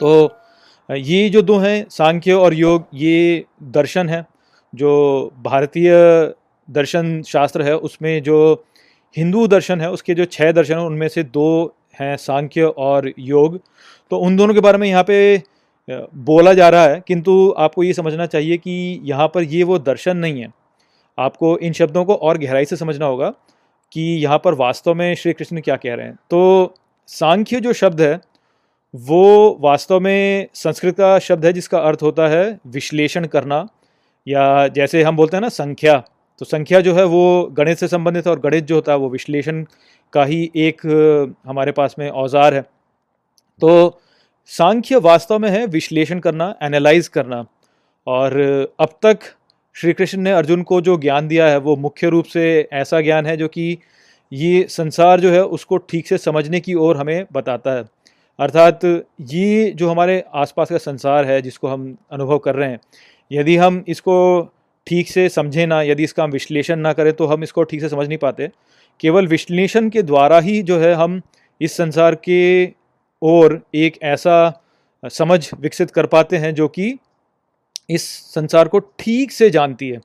तो ये जो दो हैं, सांख्य और योग, ये दर्शन है, जो भारतीय दर्शन शास्त्र है, उसमें जो हिंदू दर्शन है, उसके जो छह दर्शन हैं, उनमें से दो हैं सांख्य और योग। तो उन दोनों के बारे में यहाँ पे बोला जा रहा है, किंतु आपको ये समझना चाहिए कि यहाँ पर ये वो दर्शन नहीं है। आपको इन शब्दों को और गहराई से समझना होगा कि यहाँ पर वास्तव में श्री कृष्ण क्या कह रहे हैं। तो सांख्य जो शब्द है, वो वास्तव में संस्कृत का शब्द है जिसका अर्थ होता है विश्लेषण करना या जैसे हम बोलते हैं ना संख्या। तो संख्या जो है वो गणित से संबंधित है और गणित जो होता है वो विश्लेषण का ही एक हमारे पास में औज़ार है। तो सांख्य वास्तव में है विश्लेषण करना एनालाइज करना और अब तक श्री कृष्ण ने अर्जुन को जो ज्ञान दिया है, वो मुख्य रूप से ऐसा ज्ञान है जो कि ये संसार जो है, उसको ठीक से समझने की ओर हमें बताता है। अर्थात ये जो हमारे आसपास का संसार है, जिसको हम अनुभव कर रहे हैं, यदि हम इसको ठीक से समझें ना, यदि इसका हम विश्लेषण ना करें तो हम इसको ठीक से समझ नहीं पाते। केवल विश्लेषण के द्वारा ही जो है, हम इस संसार के ओर एक ऐसा समझ विकसित कर पाते हैं, जो कि इस संसार को ठीक से जानती है।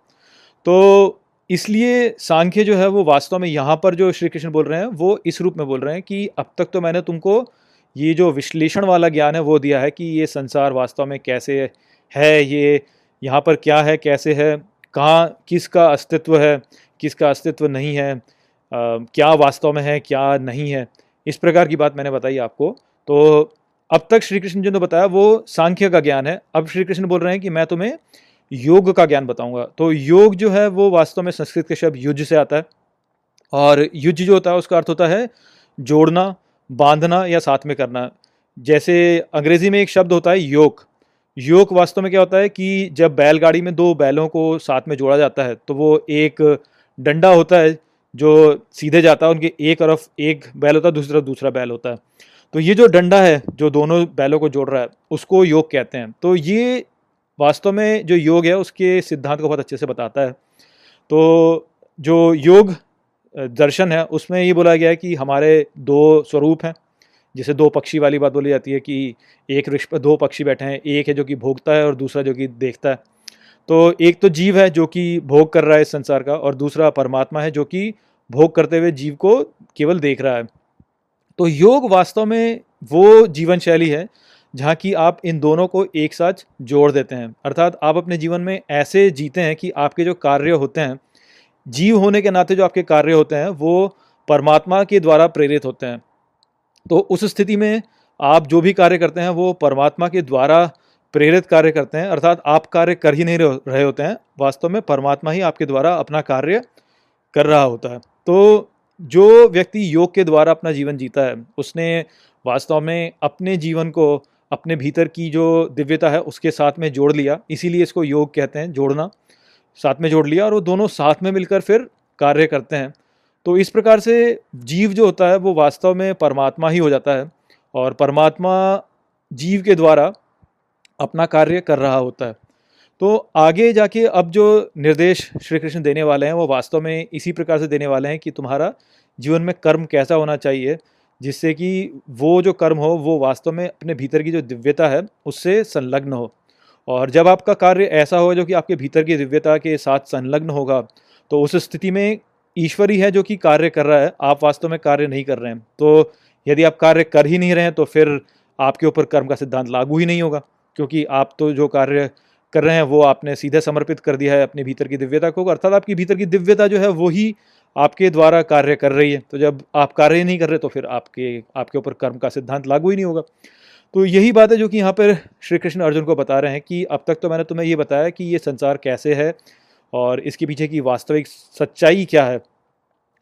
तो इसलिए सांख्य जो है वो वास्तव में यहाँ पर जो श्री कृष्ण बोल रहे हैं वो इस रूप में बोल रहे हैं कि अब तक तो मैंने तुमको ये जो विश्लेषण वाला ज्ञान है वो दिया है कि ये संसार वास्तव में कैसे है ये यहाँ पर क्या है कैसे है कहाँ किसका अस्तित्व है किसका अस्तित्व नहीं है आ, क्या वास्तव में है क्या नहीं है इस प्रकार की बात मैंने बताई आपको। तो अब तक श्री कृष्ण जी ने बताया, वो सांख्य का ज्ञान है। अब श्री कृष्ण बोल रहे हैं कि मैं तुम्हें योग का ज्ञान बताऊँगा। तो योग जो है, वो वास्तव में संस्कृत के शब्द युज से आता है। और युज जो होता है, उसका अर्थ होता है जोड़ना, बांधना या साथ में करना। जैसे अंग्रेज़ी में एक शब्द होता है योग। योग वास्तव में क्या होता है कि जब बैलगाड़ी में दो बैलों को साथ में जोड़ा जाता है तो वो एक डंडा होता है जो सीधे जाता है, उनके एक तरफ़ एक बैल होता है, दूसरी तरफ़ दूसरा बैल होता है। तो ये जो डंडा है, जो दोनों बैलों को जोड़ रहा है, उसको योग कहते हैं। तो ये वास्तव में जो योग है, उसके सिद्धांत को बहुत अच्छे से बताता है। तो जो योग दर्शन है, उसमें ये बोला गया है कि हमारे दो स्वरूप हैं, जैसे दो पक्षी वाली बात बोली जाती है कि एक वृक्ष पर दो पक्षी बैठे हैं, एक है जो कि भोगता है और दूसरा जो कि देखता है। तो एक तो जीव है जो कि भोग कर रहा है इस संसार का और दूसरा परमात्मा है जो कि भोग करते हुए जीव को केवल देख रहा है। तो योग वास्तव में वो जीवन शैली है, जहाँ की आप इन दोनों को एक साथ जोड़ देते हैं। अर्थात आप अपने जीवन में ऐसे जीते हैं कि आपके जो कार्य होते हैं, जीव होने के नाते जो आपके कार्य होते हैं, वो परमात्मा के द्वारा प्रेरित होते हैं। तो उस स्थिति में आप जो भी कार्य करते हैं, वो परमात्मा के द्वारा प्रेरित कार्य करते हैं। अर्थात आप कार्य कर ही नहीं रहे होते हैं, वास्तव में परमात्मा ही आपके द्वारा अपना कार्य कर रहा होता है। तो जो व्यक्ति योग के द्वारा अपना जीवन जीता है, उसने वास्तव में अपने जीवन को अपने भीतर की जो दिव्यता है, उसके साथ में जोड़ लिया। इसीलिए इसको योग कहते हैं, जोड़ना। साथ में जोड़ लिया और वो दोनों साथ में मिलकर फिर कार्य करते हैं। तो इस प्रकार से जीव जो होता है, वो वास्तव में परमात्मा ही हो जाता है और परमात्मा जीव के द्वारा अपना कार्य कर रहा होता है। तो आगे जाके अब जो निर्देश श्री कृष्ण देने वाले हैं, वो वास्तव में इसी प्रकार से देने वाले हैं कि तुम्हारा जीवन में कर्म कैसा होना चाहिए, जिससे कि वो जो कर्म हो, वो वास्तव में अपने भीतर की जो दिव्यता है, उससे संलग्न हो। और जब आपका कार्य ऐसा हो जो कि आपके भीतर की दिव्यता के साथ संलग्न होगा तो उस स्थिति में ईश्वर ही है जो कि कार्य कर रहा है, आप वास्तव में कार्य नहीं कर रहे हैं। तो यदि आप कार्य कर ही नहीं रहे हैं तो फिर आपके ऊपर कर्म का सिद्धांत लागू ही नहीं होगा, क्योंकि आप तो जो कार्य कर रहे हैं, वो आपने सीधे समर्पित कर दिया है अपने भीतर की दिव्यता को। अर्थात आपकी भीतर की दिव्यता जो है वो ही आपके द्वारा कार्य कर रही है। तो जब आप कार्य नहीं कर रहे तो फिर आपके आपके ऊपर कर्म का सिद्धांत लागू ही नहीं होगा। तो यही बात है जो कि यहाँ पर श्री कृष्ण अर्जुन को बता रहे हैं कि अब तक तो मैंने तुम्हें ये बताया कि ये संसार कैसे है और इसके पीछे की वास्तविक सच्चाई क्या है।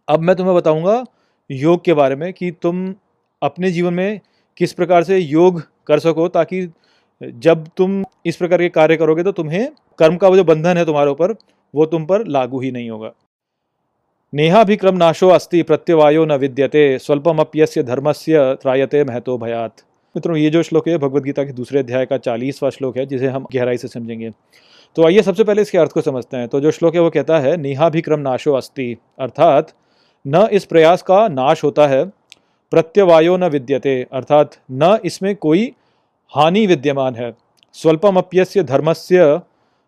अब मैं तुम्हें बताऊँगा योग के बारे में कि तुम अपने जीवन में किस प्रकार से योग कर सको ताकि जब तुम इस प्रकार के कार्य करोगे तो तुम्हें कर्म का वो जो बंधन है तुम्हारे ऊपर, वो तुम पर लागू ही नहीं होगा। नेहाभिक्रम नाशो अस्ति, प्रत्यवायो न विद्यते, स्वल्पमप्यस्य धर्मस्य त्रायते महतो भयात। मित्रों, ये जो श्लोक है भगवद गीता के दूसरे अध्याय का चालीसवा श्लोक है, जिसे हम गहराई से समझेंगे। तो आइए सबसे पहले इसके अर्थ को समझते हैं। तो जो श्लोक है, वो कहता है, नेहाभिक्रम नाशो अस्ति, अर्थात, न इस प्रयास का नाश होता है, प्रत्यवायो न विद्यते, अर्थात, न इसमें कोई हानि विद्यमान है। स्वल्पमप्यस्य धर्मस्य,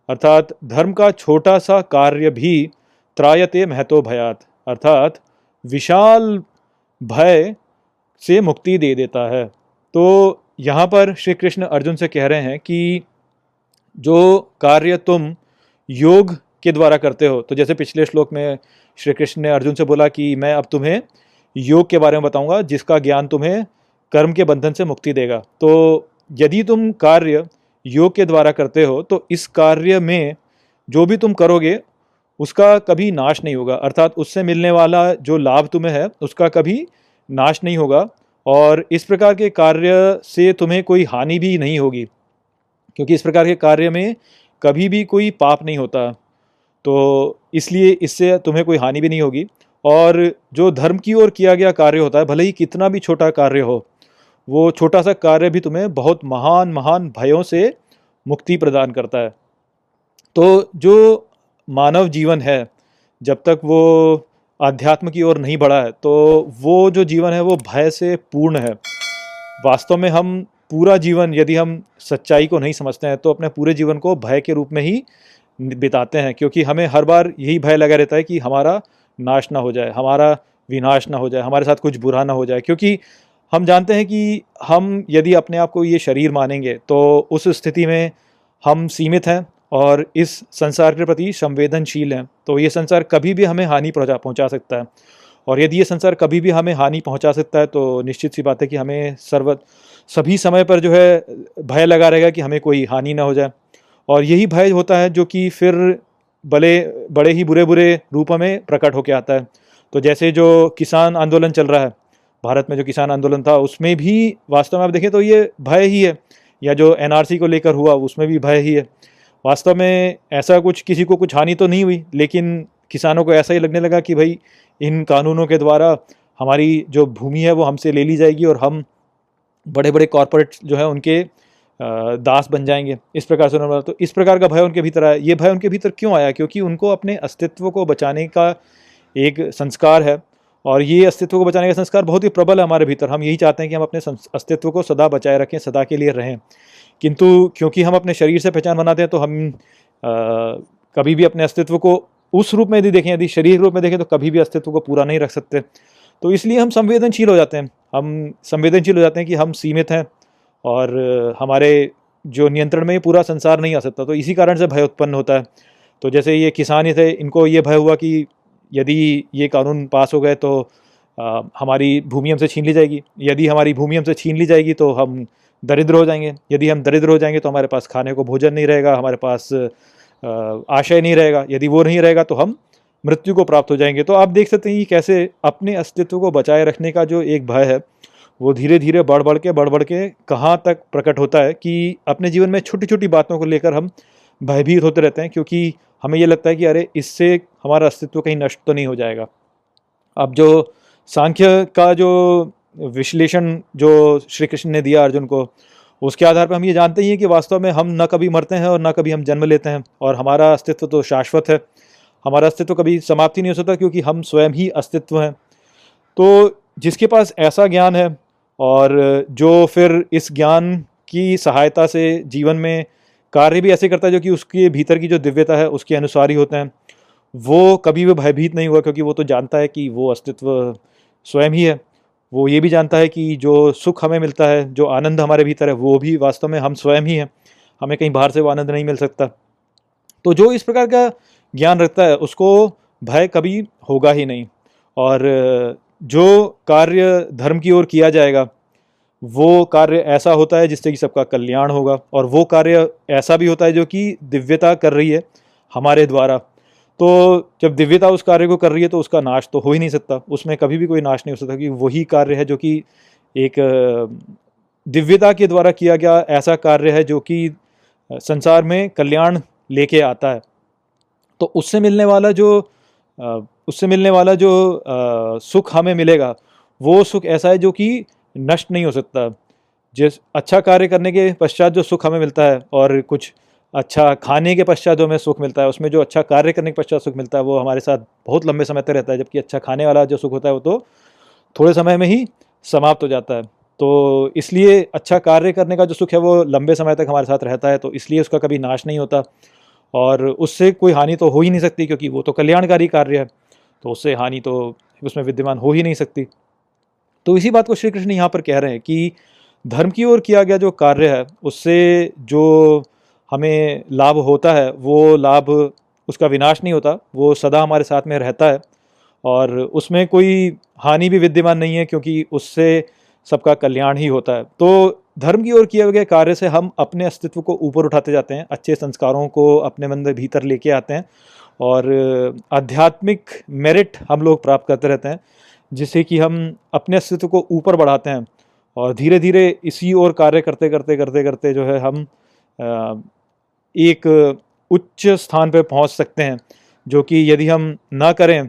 अर्थात धर्म का छोटा सा कार्य भी त्रायते महतो भयात, अर्थात विशाल भय से मुक्ति दे देता है। तो यहाँ पर श्री कृष्ण अर्जुन से कह रहे हैं कि जो कार्य तुम योग के द्वारा करते हो तो जैसे पिछले श्लोक में श्री कृष्ण ने अर्जुन से बोला कि मैं अब तुम्हें योग के बारे में बताऊँगा, जिसका ज्ञान तुम्हें कर्म के बंधन से मुक्ति देगा। तो यदि तुम कार्य योग के द्वारा करते हो तो इस कार्य में जो भी तुम करोगे, उसका कभी नाश नहीं होगा। अर्थात उससे मिलने वाला जो लाभ तुम्हें है, उसका कभी नाश नहीं होगा और इस प्रकार के कार्य से तुम्हें कोई हानि भी नहीं होगी, क्योंकि इस प्रकार के कार्य में कभी भी कोई पाप नहीं होता। तो इसलिए इससे तुम्हें कोई हानि भी नहीं होगी और जो धर्म की ओर किया गया कार्य होता है, भले ही कितना भी छोटा कार्य हो वो छोटा सा कार्य भी तुम्हें बहुत महान महान भयों से मुक्ति प्रदान करता है। तो जो मानव जीवन है, जब तक वो आध्यात्म की ओर नहीं बढ़ा है तो वो जो जीवन है वो भय से पूर्ण है। वास्तव में हम पूरा जीवन यदि हम सच्चाई को नहीं समझते हैं तो अपने पूरे जीवन को भय के रूप में ही बिताते हैं, क्योंकि हमें हर बार यही भय लगा रहता है कि हमारा नाश ना हो जाए, हमारा विनाश ना हो जाए, हमारे साथ कुछ बुरा ना हो जाए, क्योंकि हम जानते हैं कि हम यदि अपने आप को ये शरीर मानेंगे तो उस स्थिति में हम सीमित हैं और इस संसार के प्रति संवेदनशील हैं। तो ये संसार कभी भी हमें हानि पहुँचा पहुँचा सकता है। और यदि ये संसार कभी भी हमें हानि पहुँचा सकता है तो निश्चित सी बात है कि हमें सर्व, सभी समय पर जो है, भय लगा रहेगा कि हमें कोई हानि ना हो जाए। और यही भय होता है जो कि फिर बड़े बड़े ही बुरे बुरे रूप में प्रकट होकर आता है। तो जैसे जो किसान आंदोलन चल रहा है भारत में जो किसान आंदोलन था, उसमें भी वास्तव में आप देखें तो ये भय ही है। या जो एनआरसी को लेकर हुआ, उसमें भी भय ही है। वास्तव में ऐसा कुछ किसी को कुछ हानि तो नहीं हुई, लेकिन किसानों को ऐसा ही लगने लगा कि भाई, इन कानूनों के द्वारा हमारी जो भूमि है, वो हमसे ले ली जाएगी और हम बड़े बड़े कॉरपोरेट जो है, उनके दास बन जाएँगे। इस प्रकार से उन्होंने तो इस प्रकार का भय उनके भीतर आया। ये भय उनके भीतर क्यों आया? क्योंकि उनको अपने अस्तित्व को बचाने का एक संस्कार है। और ये अस्तित्व को बचाने का संस्कार बहुत ही प्रबल है हमारे भीतर। हम यही चाहते हैं कि हम अपने अस्तित्व को सदा बचाए रखें सदा के लिए रहें। किंतु क्योंकि हम अपने शरीर से पहचान बनाते हैं तो हम आ, कभी भी अपने अस्तित्व को उस रूप में यदि देखें यदि शरीर रूप में देखें तो कभी भी अस्तित्व को पूरा नहीं रख सकते। तो इसलिए हम संवेदनशील हो जाते हैं। हम संवेदनशील हो जाते हैं कि हम सीमित हैं और हमारे जो नियंत्रण में पूरा संसार नहीं आ सकता तो इसी कारण से भय उत्पन्न होता है। तो जैसे ये किसान ही थे इनको ये भय हुआ कि यदि ये कानून पास हो गए तो आ, हमारी भूमि हमसे छीन ली जाएगी। यदि हमारी भूमि हमसे छीन ली जाएगी तो हम दरिद्र हो जाएँगे। यदि हम दरिद्र हो जाएँगे तो हमारे पास खाने को भोजन नहीं रहेगा हमारे पास आशय नहीं रहेगा। यदि वो नहीं रहेगा तो हम मृत्यु को प्राप्त हो जाएँगे। तो आप देख सकते हैं कि कैसे अपने अस्तित्व को बचाए रखने का जो एक भय है वो धीरे धीरे बढ़ बढ़ के बढ़ बढ़ के कहाँ तक प्रकट होता है कि अपने जीवन में छोटी छोटी बातों को लेकर हम भयभीत होते रहते हैं क्योंकि हमें ये लगता है कि अरे, इससे हमारा अस्तित्व कहीं नष्ट तो नहीं हो जाएगा। अब जो सांख्य का जो विश्लेषण जो श्री कृष्ण ने दिया अर्जुन को, उसके आधार पर हम ये जानते ही हैं कि वास्तव में हम न कभी मरते हैं और न कभी हम जन्म लेते हैं और हमारा अस्तित्व तो शाश्वत है। हमारा अस्तित्व कभी समाप्ति नहीं हो सकता क्योंकि हम स्वयं ही अस्तित्व हैं। तो जिसके पास ऐसा ज्ञान है और जो फिर इस ज्ञान की सहायता से जीवन में कार्य भी ऐसे करता है जो कि उसके भीतर की जो दिव्यता है, उसके अनुसार ही होते हैं। वो कभी भी भयभीत नहीं हुआ, क्योंकि वो तो जानता है कि वो अस्तित्व स्वयं ही है। वो ये भी जानता है कि जो सुख हमें मिलता है, जो आनंद हमारे भीतर है, वो भी वास्तव में हम स्वयं ही हैं। हमें कहीं बाहर से वो आनंद नहीं मिल सकता। तो जो इस प्रकार का ज्ञान रखता है, उसको भय कभी होगा ही नहीं। और जो कार्य धर्म की ओर किया जाएगा वो कार्य ऐसा होता है जिससे कि सबका कल्याण होगा और वो कार्य ऐसा भी होता है जो कि दिव्यता कर रही है हमारे द्वारा। तो जब दिव्यता उस कार्य को कर रही है तो उसका नाश तो हो ही नहीं सकता। उसमें कभी भी कोई नाश नहीं हो सकता कि वही कार्य है जो कि एक दिव्यता के द्वारा किया गया ऐसा कार्य है जो कि संसार में कल्याण लेके आता है। तो उससे मिलने वाला जो उससे मिलने वाला जो सुख हमें मिलेगा, वो सुख ऐसा है जो कि नष्ट नहीं हो सकता। जिस अच्छा कार्य करने के पश्चात जो सुख हमें मिलता है और कुछ अच्छा खाने के पश्चात जो हमें सुख मिलता है, उसमें जो अच्छा कार्य करने के पश्चात सुख मिलता है, वो हमारे साथ बहुत लंबे समय तक रहता है। जबकि अच्छा खाने वाला जो सुख होता है, वो तो थोड़े समय में ही समाप्त हो जाता है। तो इसलिए अच्छा कार्य करने का जो सुख है, वो लंबे समय तक हमारे साथ रहता है तो इसलिए उसका कभी नाश नहीं होता। और उससे कोई हानि तो हो ही नहीं सकती, क्योंकि वो तो कल्याणकारी कार्य है तो उससे हानि तो उसमें विद्यमान हो ही नहीं सकती। तो इसी बात को श्री कृष्ण यहाँ पर कह रहे हैं कि धर्म की ओर किया गया जो कार्य है, उससे जो हमें लाभ होता है, वो लाभ उसका विनाश नहीं होता, वो सदा हमारे साथ में रहता है। और उसमें कोई हानि भी विद्यमान नहीं है, क्योंकि उससे सबका कल्याण ही होता है। तो धर्म की ओर किए गए कार्य से हम अपने अस्तित्व को ऊपर उठाते जाते हैं, अच्छे संस्कारों को अपने मन भीतर लेके आते हैं, और आध्यात्मिक मेरिट हम लोग प्राप्त करते रहते हैं। जिससे कि हम अपने अस्तित्व को ऊपर बढ़ाते हैं और धीरे धीरे इसी ओर कार्य करते करते करते करते जो है हम एक उच्च स्थान पर पहुँच सकते हैं, जो कि यदि हम ना करें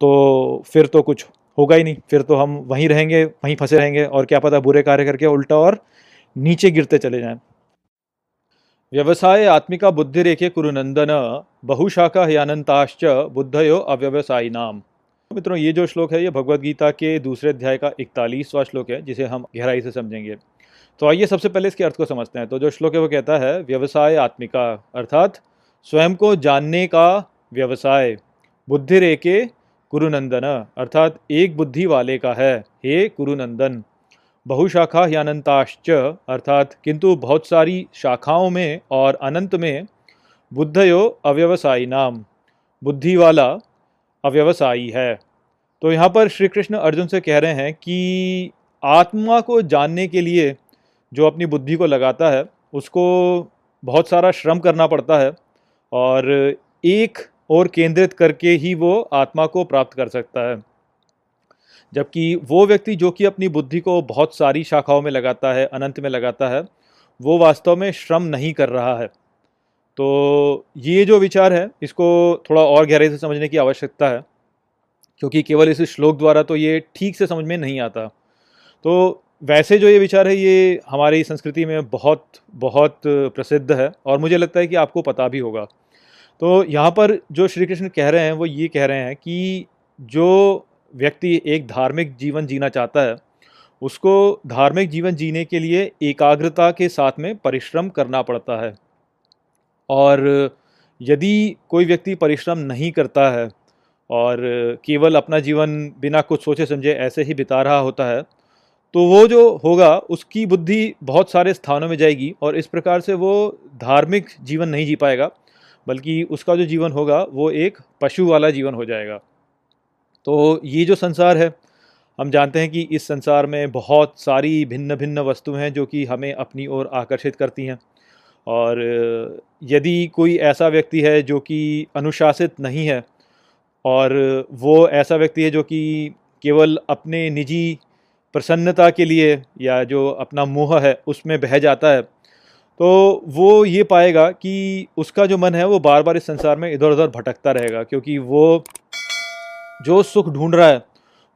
तो फिर तो कुछ होगा ही नहीं। फिर तो हम वहीं रहेंगे, वहीं फंसे रहेंगे और क्या पता बुरे कार्य करके उल्टा और नीचे गिरते चले जाएँ। व्यवसाय आत्मिका बुद्धि रेखे कुरुनंदन, बहुशाखा हयानंताश्च बुद्धयो अव्यवसायी नाम मित्रों, ये जो श्लोक है, ये भगवत गीता के दूसरे अध्याय का इकतालीसवां श्लोक है, जिसे हम गहराई से समझेंगे। तो आइए सबसे पहले इसके अर्थ को समझते हैं। तो जो श्लोक है, वो कहता है, व्यवसाय आत्मिका, अर्थात स्वयं को जानने का व्यवसाय, बुद्धि रेखे कुरुनंदन, अर्थात एक बुद्धि वाले का है, हे कुरुनंदन। बहुशाखा ही अनंताश्च अर्थात किंतु बहुत सारी शाखाओं में और अनंत में बुद्धयो अव्यवसायी नाम। बुद्धि वाला अव्यवसायी है। तो यहाँ पर श्री कृष्ण अर्जुन से कह रहे हैं कि आत्मा को जानने के लिए जो अपनी बुद्धि को लगाता है, उसको बहुत सारा श्रम करना पड़ता है और एक और केंद्रित करके ही वो आत्मा को प्राप्त कर सकता है। जबकि वो व्यक्ति जो कि अपनी बुद्धि को बहुत सारी शाखाओं में लगाता है, अनंत में लगाता है, वो वास्तव में श्रम नहीं कर रहा है। तो ये जो विचार है, इसको थोड़ा और गहराई से समझने की आवश्यकता है, क्योंकि केवल इस श्लोक द्वारा तो ये ठीक से समझ में नहीं आता। तो वैसे जो ये विचार है, ये हमारी संस्कृति में बहुत बहुत प्रसिद्ध है और मुझे लगता है कि आपको पता भी होगा। तो यहाँ पर जो श्री कृष्ण कह रहे हैं, वो ये कह रहे हैं कि जो व्यक्ति एक धार्मिक जीवन जीना चाहता है, उसको धार्मिक जीवन जीने के लिए एकाग्रता के साथ में परिश्रम करना पड़ता है। और यदि कोई व्यक्ति परिश्रम नहीं करता है और केवल अपना जीवन बिना कुछ सोचे समझे ऐसे ही बिता रहा होता है तो वो जो होगा, उसकी बुद्धि बहुत सारे स्थानों में जाएगी और इस प्रकार से वो धार्मिक जीवन नहीं जी पाएगा, बल्कि उसका जो जीवन होगा, वो एक पशु वाला जीवन हो जाएगा। तो ये जो संसार है, हम जानते हैं कि इस संसार में बहुत सारी भिन्न भिन्न वस्तुएँ हैं जो कि हमें अपनी ओर आकर्षित करती हैं। और यदि कोई ऐसा व्यक्ति है जो कि अनुशासित नहीं है, और वो ऐसा व्यक्ति है जो कि केवल अपने निजी प्रसन्नता के लिए या जो अपना मोह है उसमें बह जाता है तो वो ये पाएगा कि उसका जो मन है वो बार बार इस संसार में इधर उधर भटकता रहेगा, क्योंकि वो जो सुख ढूंढ रहा है,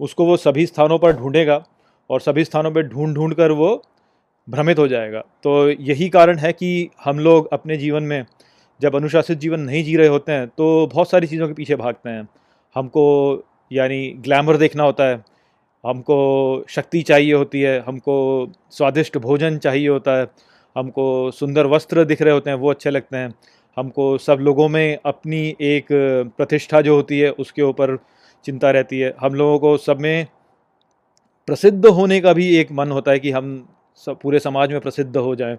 उसको वो सभी स्थानों पर ढूंढेगा और सभी स्थानों पर ढूंढ ढूंढ कर वो भ्रमित हो जाएगा। तो यही कारण है कि हम लोग अपने जीवन में जब अनुशासित जीवन नहीं जी रहे होते हैं तो बहुत सारी चीज़ों के पीछे भागते हैं। हमको यानी ग्लैमर देखना होता है, हमको शक्ति चाहिए होती है, हमको स्वादिष्ट भोजन चाहिए होता है, हमको सुंदर वस्त्र दिख रहे होते हैं, वो अच्छे लगते हैं। हमको सब लोगों में अपनी एक प्रतिष्ठा जो होती है, उसके ऊपर चिंता रहती है। हम लोगों को सब में प्रसिद्ध होने का भी एक मन होता है कि हम सब पूरे समाज में प्रसिद्ध हो जाएँ।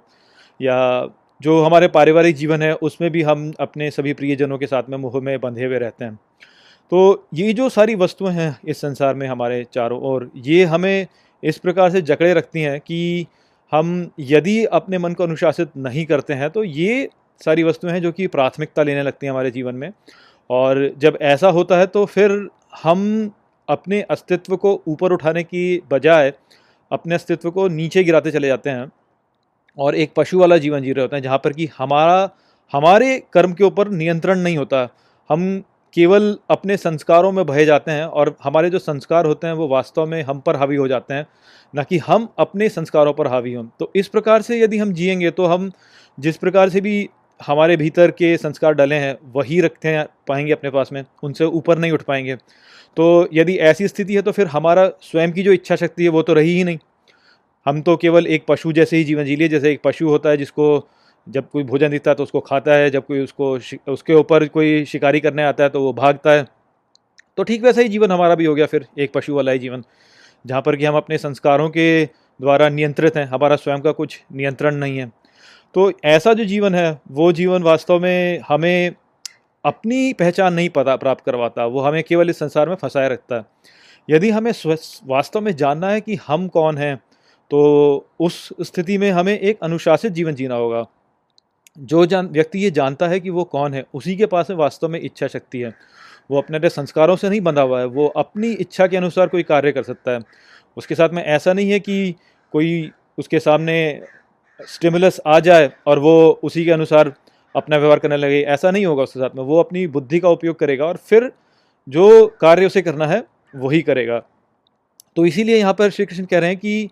या जो हमारे पारिवारिक जीवन है, उसमें भी हम अपने सभी प्रियजनों के साथ में मुँह में बंधे हुए रहते हैं। तो ये जो सारी वस्तुएँ हैं इस संसार में हमारे चारों ओर, ये हमें इस प्रकार से जकड़े रखती हैं कि हम यदि अपने मन को अनुशासित नहीं करते हैं तो ये सारी वस्तुएँ हैं जो कि प्राथमिकता लेने लगती हैं हमारे जीवन में। और जब ऐसा होता है तो फिर हम अपने अस्तित्व को ऊपर उठाने की बजाय अपने अस्तित्व को नीचे गिराते चले जाते हैं और एक पशु वाला जीवन जी रहे होते हैं, जहाँ पर कि हमारा, हमारे कर्म के ऊपर नियंत्रण नहीं होता। हम केवल अपने संस्कारों में बहे जाते हैं और हमारे जो संस्कार होते हैं, वो वास्तव में हम पर हावी हो जाते हैं, ना कि हम अपने संस्कारों पर हावी हों। तो इस प्रकार से यदि हम जिएँगे तो हम जिस प्रकार से भी हमारे भीतर के संस्कार डले हैं, वही रखते हैं, पाएँगे अपने पास में, उनसे ऊपर नहीं उठ पाएँगे। तो यदि ऐसी स्थिति है तो फिर हमारा स्वयं की जो इच्छा शक्ति है वो तो रही ही नहीं। हम तो केवल एक पशु जैसे ही जीवन जी लिए, जैसे एक पशु होता है जिसको जब कोई भोजन दिखता है तो उसको खाता है, जब कोई उसको उसके ऊपर कोई शिकारी करने आता है तो वो भागता है। तो ठीक वैसा ही जीवन हमारा भी हो गया फिर, एक पशु वाला ही जीवन, जहाँ पर कि हम अपने संस्कारों के द्वारा नियंत्रित हैं, हमारा स्वयं का कुछ नियंत्रण नहीं है। तो ऐसा जो जीवन है, वो जीवन वास्तव में हमें अपनी पहचान नहीं पता प्राप्त करवाता, वो हमें केवल इस संसार में फंसाए रखता है। यदि हमें वास्तव में जानना है कि हम कौन हैं तो उस स्थिति में हमें एक अनुशासित जीवन जीना होगा। जो जान, व्यक्ति ये जानता है कि वो कौन है, उसी के पास में वास्तव में इच्छा शक्ति है। वो अपने अपने संस्कारों से नहीं बंधा हुआ है, वो अपनी इच्छा के अनुसार कोई कार्य कर सकता है। उसके साथ में ऐसा नहीं है कि कोई उसके सामने स्टिमुलस आ जाए और वो उसी के अनुसार अपना व्यवहार करने लगे, ऐसा नहीं होगा उसके साथ में, वो अपनी बुद्धि का उपयोग करेगा और फिर जो कार्य उसे करना है, वही करेगा। तो इसीलिए यहाँ पर श्री कृष्ण कह रहे हैं कि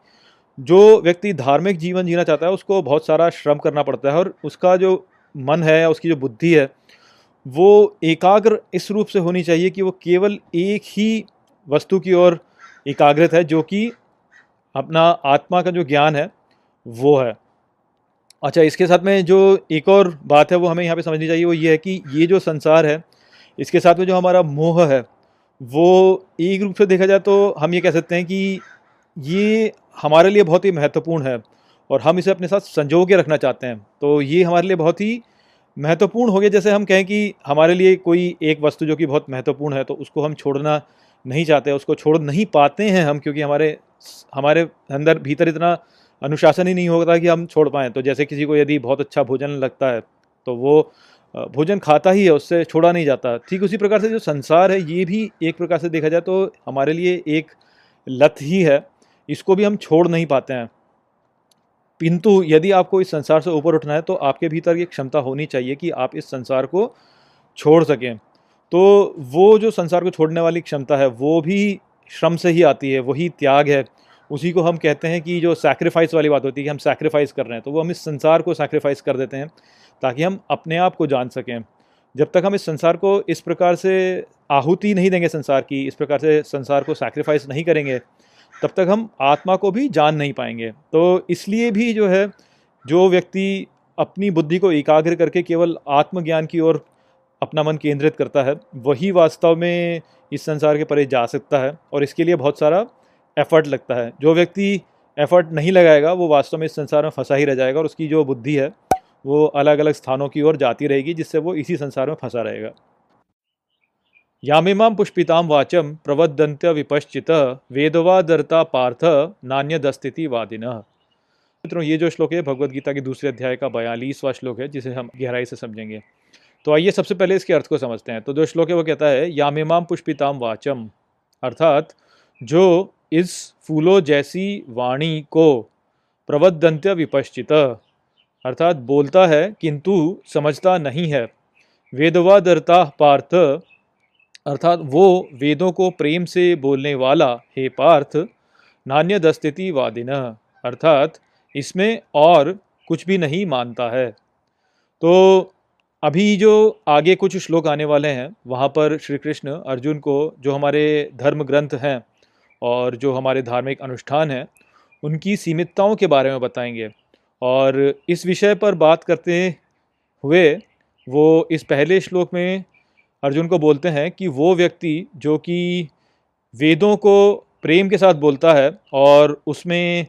जो व्यक्ति धार्मिक जीवन जीना चाहता है, उसको बहुत सारा श्रम करना पड़ता है और उसका जो मन है या उसकी जो बुद्धि है, वो एकाग्र इस रूप से होनी चाहिए कि वो केवल एक ही वस्तु की ओर एकाग्रत है, जो कि अपना आत्मा का जो ज्ञान है, वो है। अच्छा इसके साथ में जो एक और बात है, वो हमें यहाँ पे समझनी चाहिए, वो ये है कि ये जो संसार है, इसके साथ में जो हमारा मोह है, वो एक रूप से देखा जाए तो हम ये कह सकते हैं कि ये हमारे लिए बहुत ही महत्वपूर्ण है और हम इसे अपने साथ संजो के रखना चाहते हैं। तो ये हमारे लिए बहुत ही महत्वपूर्ण हो गया, जैसे हम कहें कि हमारे लिए कोई एक वस्तु जो कि बहुत महत्वपूर्ण है तो उसको हम छोड़ना नहीं चाहते, उसको छोड़ नहीं पाते हैं हम, क्योंकि हमारे हमारे अंदर भीतर इतना अनुशासन ही नहीं होता कि हम छोड़ पाएँ। तो जैसे किसी को यदि बहुत अच्छा भोजन लगता है तो वो भोजन खाता ही है, उससे छोड़ा नहीं जाता। ठीक उसी प्रकार से जो संसार है, ये भी एक प्रकार से देखा जाए तो हमारे लिए एक लत ही है। इसको भी हम छोड़ नहीं पाते हैं। किंतु यदि आपको इस संसार से ऊपर उठना है तो आपके भीतर ये क्षमता होनी चाहिए कि आप इस संसार को छोड़ सकें। तो वो जो संसार को छोड़ने वाली क्षमता है, वो भी श्रम से ही आती है, वही त्याग है। उसी को हम कहते हैं कि जो सैक्रिफाइस वाली बात होती है कि हम सैक्रिफाइस कर रहे हैं तो वो हम इस संसार को सैक्रिफाइस कर देते हैं, ताकि हम अपने आप को जान सकें। जब तक हम इस संसार को इस प्रकार से आहुति नहीं देंगे संसार की, इस प्रकार से संसार को सैक्रिफाइस नहीं करेंगे, तब तक हम आत्मा को भी जान नहीं पाएँगे। तो इसलिए भी जो है, जो व्यक्ति अपनी बुद्धि को एकाग्र करके केवल आत्मज्ञान की ओर अपना मन केंद्रित करता है, वही वास्तव में इस संसार के परे जा सकता है, और इसके लिए बहुत सारा एफर्ट लगता है। जो व्यक्ति एफर्ट नहीं लगाएगा, वो वास्तव में इस संसार में फंसा ही रह जाएगा और उसकी जो बुद्धि है, वो अलग अलग स्थानों की ओर जाती रहेगी, जिससे वो इसी संसार में फंसा रहेगा। यामिमाम पुष्पिताम वाचम प्रवदंत्य विपश्चित वेदवादरता पार्थ नान्य दस्तिति वादिन मित्रों, ये जो श्लोक है भगवत गीता के दूसरे अध्याय का बयालीसवा श्लोक है, जिसे हम गहराई से समझेंगे। तो आइए सबसे पहले इसके अर्थ को समझते हैं। तो जो श्लोक है, वो कहता है यामिमाम पुष्पिताम वाचम अर्थात जो इस फूलों जैसी वाणी को प्रवदंत्य विपश्चित। अर्थात बोलता है, किंतु समझता नहीं है। वेदवादरता पार्थ, अर्थात वो वेदों को प्रेम से बोलने वाला, हे पार्थ नान्य दस्तिति वादिन। अर्थात इसमें और कुछ भी नहीं मानता है। तो अभी जो आगे कुछ श्लोक आने वाले हैं, वहाँ पर श्री कृष्ण अर्जुन को, जो हमारे धर्म ग्रंथ हैं और जो हमारे धार्मिक अनुष्ठान हैं, उनकी सीमितताओं के बारे में बताएँगे। और इस विषय पर बात करते हुए वो इस पहले श्लोक में अर्जुन को बोलते हैं कि वो व्यक्ति जो कि वेदों को प्रेम के साथ बोलता है और उसमें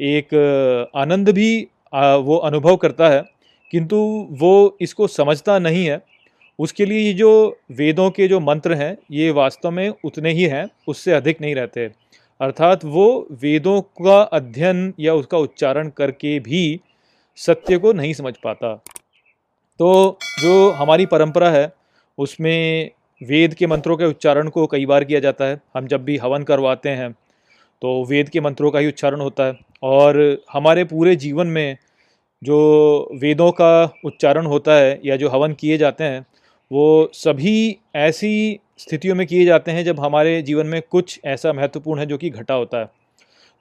एक आनंद भी वो अनुभव करता है, किंतु वो इसको समझता नहीं है। उसके लिए ये जो वेदों के जो मंत्र हैं, ये वास्तव में उतने ही हैं, उससे अधिक नहीं रहते। अर्थात वो वेदों का अध्ययन या उसका उच्चारण करके भी सत्य को नहीं समझ पाता। तो जो हमारी परंपरा है, उसमें वेद के मंत्रों के उच्चारण को कई बार किया जाता है। हम जब भी हवन करवाते हैं तो वेद के मंत्रों का ही उच्चारण होता है। और हमारे पूरे जीवन में जो वेदों का उच्चारण होता है या जो हवन किए जाते हैं वो सभी ऐसी स्थितियों में किए जाते हैं जब हमारे जीवन में कुछ ऐसा महत्वपूर्ण है जो कि घटा होता है।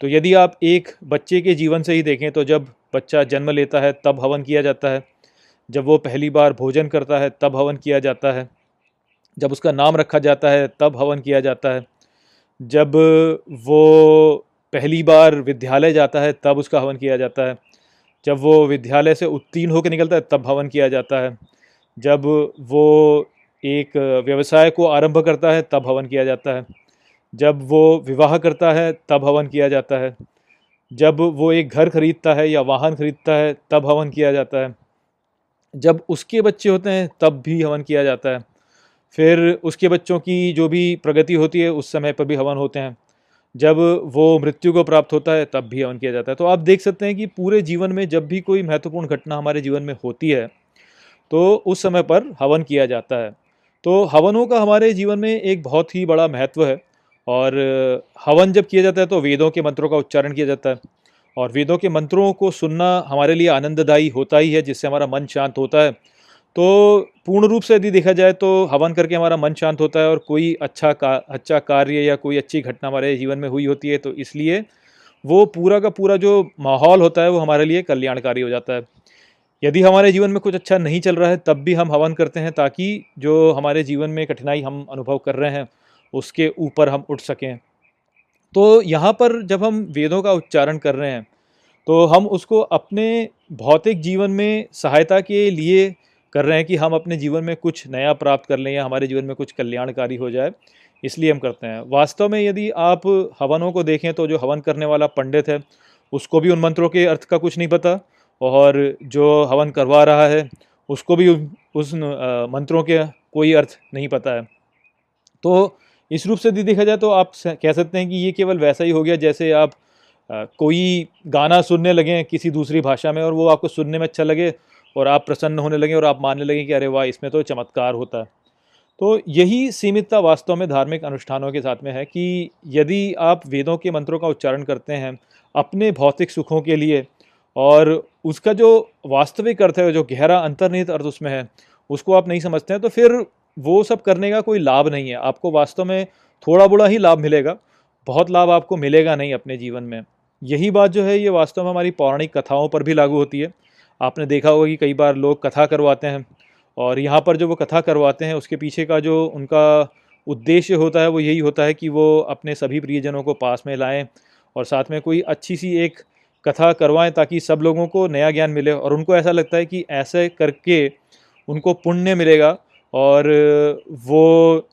तो यदि आप एक बच्चे के जीवन से ही देखें तो जब बच्चा जन्म लेता है, तब हवन किया जाता है। जब वो पहली बार भोजन करता है, तब हवन किया जाता है। जब उसका नाम रखा जाता है, तब हवन किया जाता है। जब वो पहली बार विद्यालय जाता है, तब उसका हवन किया जाता है। जब वो विद्यालय से उत्तीर्ण होकर निकलता है, तब हवन किया जाता है। जब वो एक व्यवसाय को आरंभ करता है, तब हवन किया जाता है। जब वो विवाह करता है, तब हवन किया जाता है। जब वो एक घर खरीदता है या वाहन खरीदता है, तब हवन किया जाता है। जब उसके बच्चे होते हैं, तब भी हवन किया जाता है। फिर उसके बच्चों की जो भी प्रगति होती है, उस समय पर भी हवन होते हैं। जब वो मृत्यु को प्राप्त होता है, तब भी हवन किया जाता है। तो आप देख सकते हैं कि पूरे जीवन में जब भी कोई महत्वपूर्ण घटना हमारे जीवन में होती है तो उस समय पर हवन किया जाता है। तो हवनों का हमारे जीवन में एक बहुत ही बड़ा महत्व है और हवन जब किया जाता है तो वेदों के मंत्रों का उच्चारण किया जाता है और वेदों के मंत्रों को सुनना हमारे लिए आनंददायी होता ही है, जिससे हमारा मन शांत होता है। तो पूर्ण रूप से यदि देखा जाए तो हवन करके हमारा मन शांत होता है और कोई अच्छा का अच्छा कार्य या कोई अच्छी घटना हमारे जीवन में हुई होती है तो इसलिए वो पूरा का पूरा जो माहौल होता है वो हमारे लिए कल्याणकारी हो जाता है। यदि हमारे जीवन में कुछ अच्छा नहीं चल रहा है, तब भी हम हवन करते हैं ताकि जो हमारे जीवन में कठिनाई हम अनुभव कर रहे हैं, उसके ऊपर हम उठ सकें। तो यहाँ पर जब हम वेदों का उच्चारण कर रहे हैं तो हम उसको अपने भौतिक जीवन में सहायता के लिए कर रहे हैं कि हम अपने जीवन में कुछ नया प्राप्त कर लें या हमारे जीवन में कुछ कल्याणकारी हो जाए, इसलिए हम करते हैं। वास्तव में यदि आप हवनों को देखें तो जो हवन करने वाला पंडित है, उसको भी उन मंत्रों के अर्थ का कुछ नहीं पता। और जो हवन करवा रहा है, उसको भी उस मंत्रों के कोई अर्थ नहीं पता है। तो इस रूप से यदि देखा जाए तो आप कह सकते हैं कि ये केवल वैसा ही हो गया जैसे आप कोई गाना सुनने लगे किसी दूसरी भाषा में और वो आपको सुनने में अच्छा लगे और आप प्रसन्न होने लगे और आप मानने लगे कि अरे वाह, इसमें तो चमत्कार होता है। तो यही सीमितता वास्तव में धार्मिक अनुष्ठानों के साथ में है कि यदि आप वेदों के मंत्रों का उच्चारण करते हैं अपने भौतिक सुखों के लिए और उसका जो वास्तविक अर्थ है, जो गहरा अंतर्निहित अर्थ उसमें है, उसको आप नहीं समझते हैं तो फिर वो सब करने का कोई लाभ नहीं है। आपको वास्तव में थोड़ा बड़ा ही लाभ मिलेगा, बहुत लाभ आपको मिलेगा नहीं अपने जीवन में। यही बात जो है, ये वास्तव में हमारी पौराणिक कथाओं पर भी लागू होती है। आपने देखा होगा कि कई बार लोग कथा करवाते हैं और यहाँ पर जो वो कथा करवाते हैं, उसके पीछे का जो उनका उद्देश्य होता है, वो यही होता है कि वो अपने सभी प्रियजनों को पास में लाएँ और साथ में कोई अच्छी सी एक कथा करवाएँ ताकि सब लोगों को नया ज्ञान मिले और उनको ऐसा लगता है कि ऐसे करके उनको पुण्य मिलेगा और वो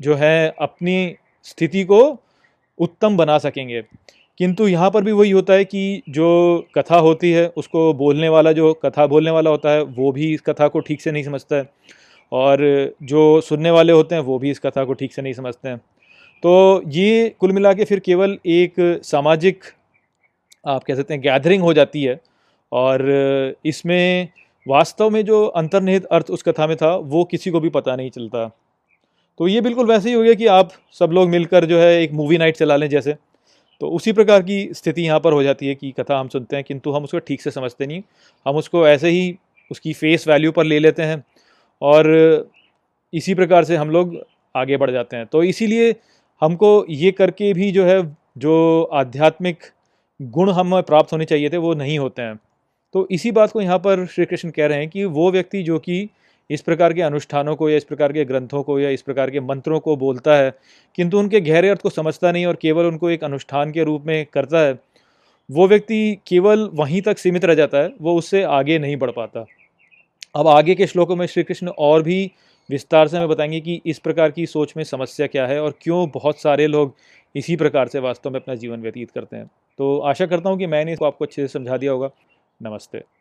जो है अपनी स्थिति को उत्तम बना सकेंगे। किंतु यहाँ पर भी वही होता है कि जो कथा होती है, उसको बोलने वाला, जो कथा बोलने वाला होता है, वो भी इस कथा को ठीक से नहीं समझता है और जो सुनने वाले होते हैं, वो भी इस कथा को ठीक से नहीं समझते हैं। तो ये कुल मिला के फिर केवल एक सामाजिक आप कह सकते हैं गैदरिंग हो जाती है। और इसमें वास्तव में जो अंतर्निहित अर्थ उस कथा में था, वो किसी को भी पता नहीं चलता। तो ये बिल्कुल वैसे ही हो गया कि आप सब लोग मिलकर जो है एक मूवी नाइट चला लें जैसे। तो उसी प्रकार की स्थिति यहाँ पर हो जाती है कि कथा हम सुनते हैं, किंतु हम उसको ठीक से समझते नहीं। हम उसको ऐसे ही उसकी फेस वैल्यू पर ले लेते हैं और इसी प्रकार से हम लोग आगे बढ़ जाते हैं। तो इसीलिए हमको ये करके भी जो है, जो आध्यात्मिक गुण हमें प्राप्त होने चाहिए थे, वो नहीं होते हैं। तो इसी बात को यहाँ पर श्री कृष्ण कह रहे हैं कि वो व्यक्ति जो कि इस प्रकार के अनुष्ठानों को या इस प्रकार के ग्रंथों को या इस प्रकार के मंत्रों को बोलता है, किंतु उनके गहरे अर्थ को समझता नहीं और केवल उनको एक अनुष्ठान के रूप में करता है, वो व्यक्ति केवल वहीं तक सीमित रह जाता है, वो उससे आगे नहीं बढ़ पाता। अब आगे के श्लोकों में श्री कृष्ण और भी विस्तार से हमें बताएँगे कि इस प्रकार की सोच में समस्या क्या है और क्यों बहुत सारे लोग इसी प्रकार से वास्तव में अपना जीवन व्यतीत करते हैं। तो आशा करता हूँ कि मैंने इसको आपको अच्छे से समझा दिया होगा। नमस्ते।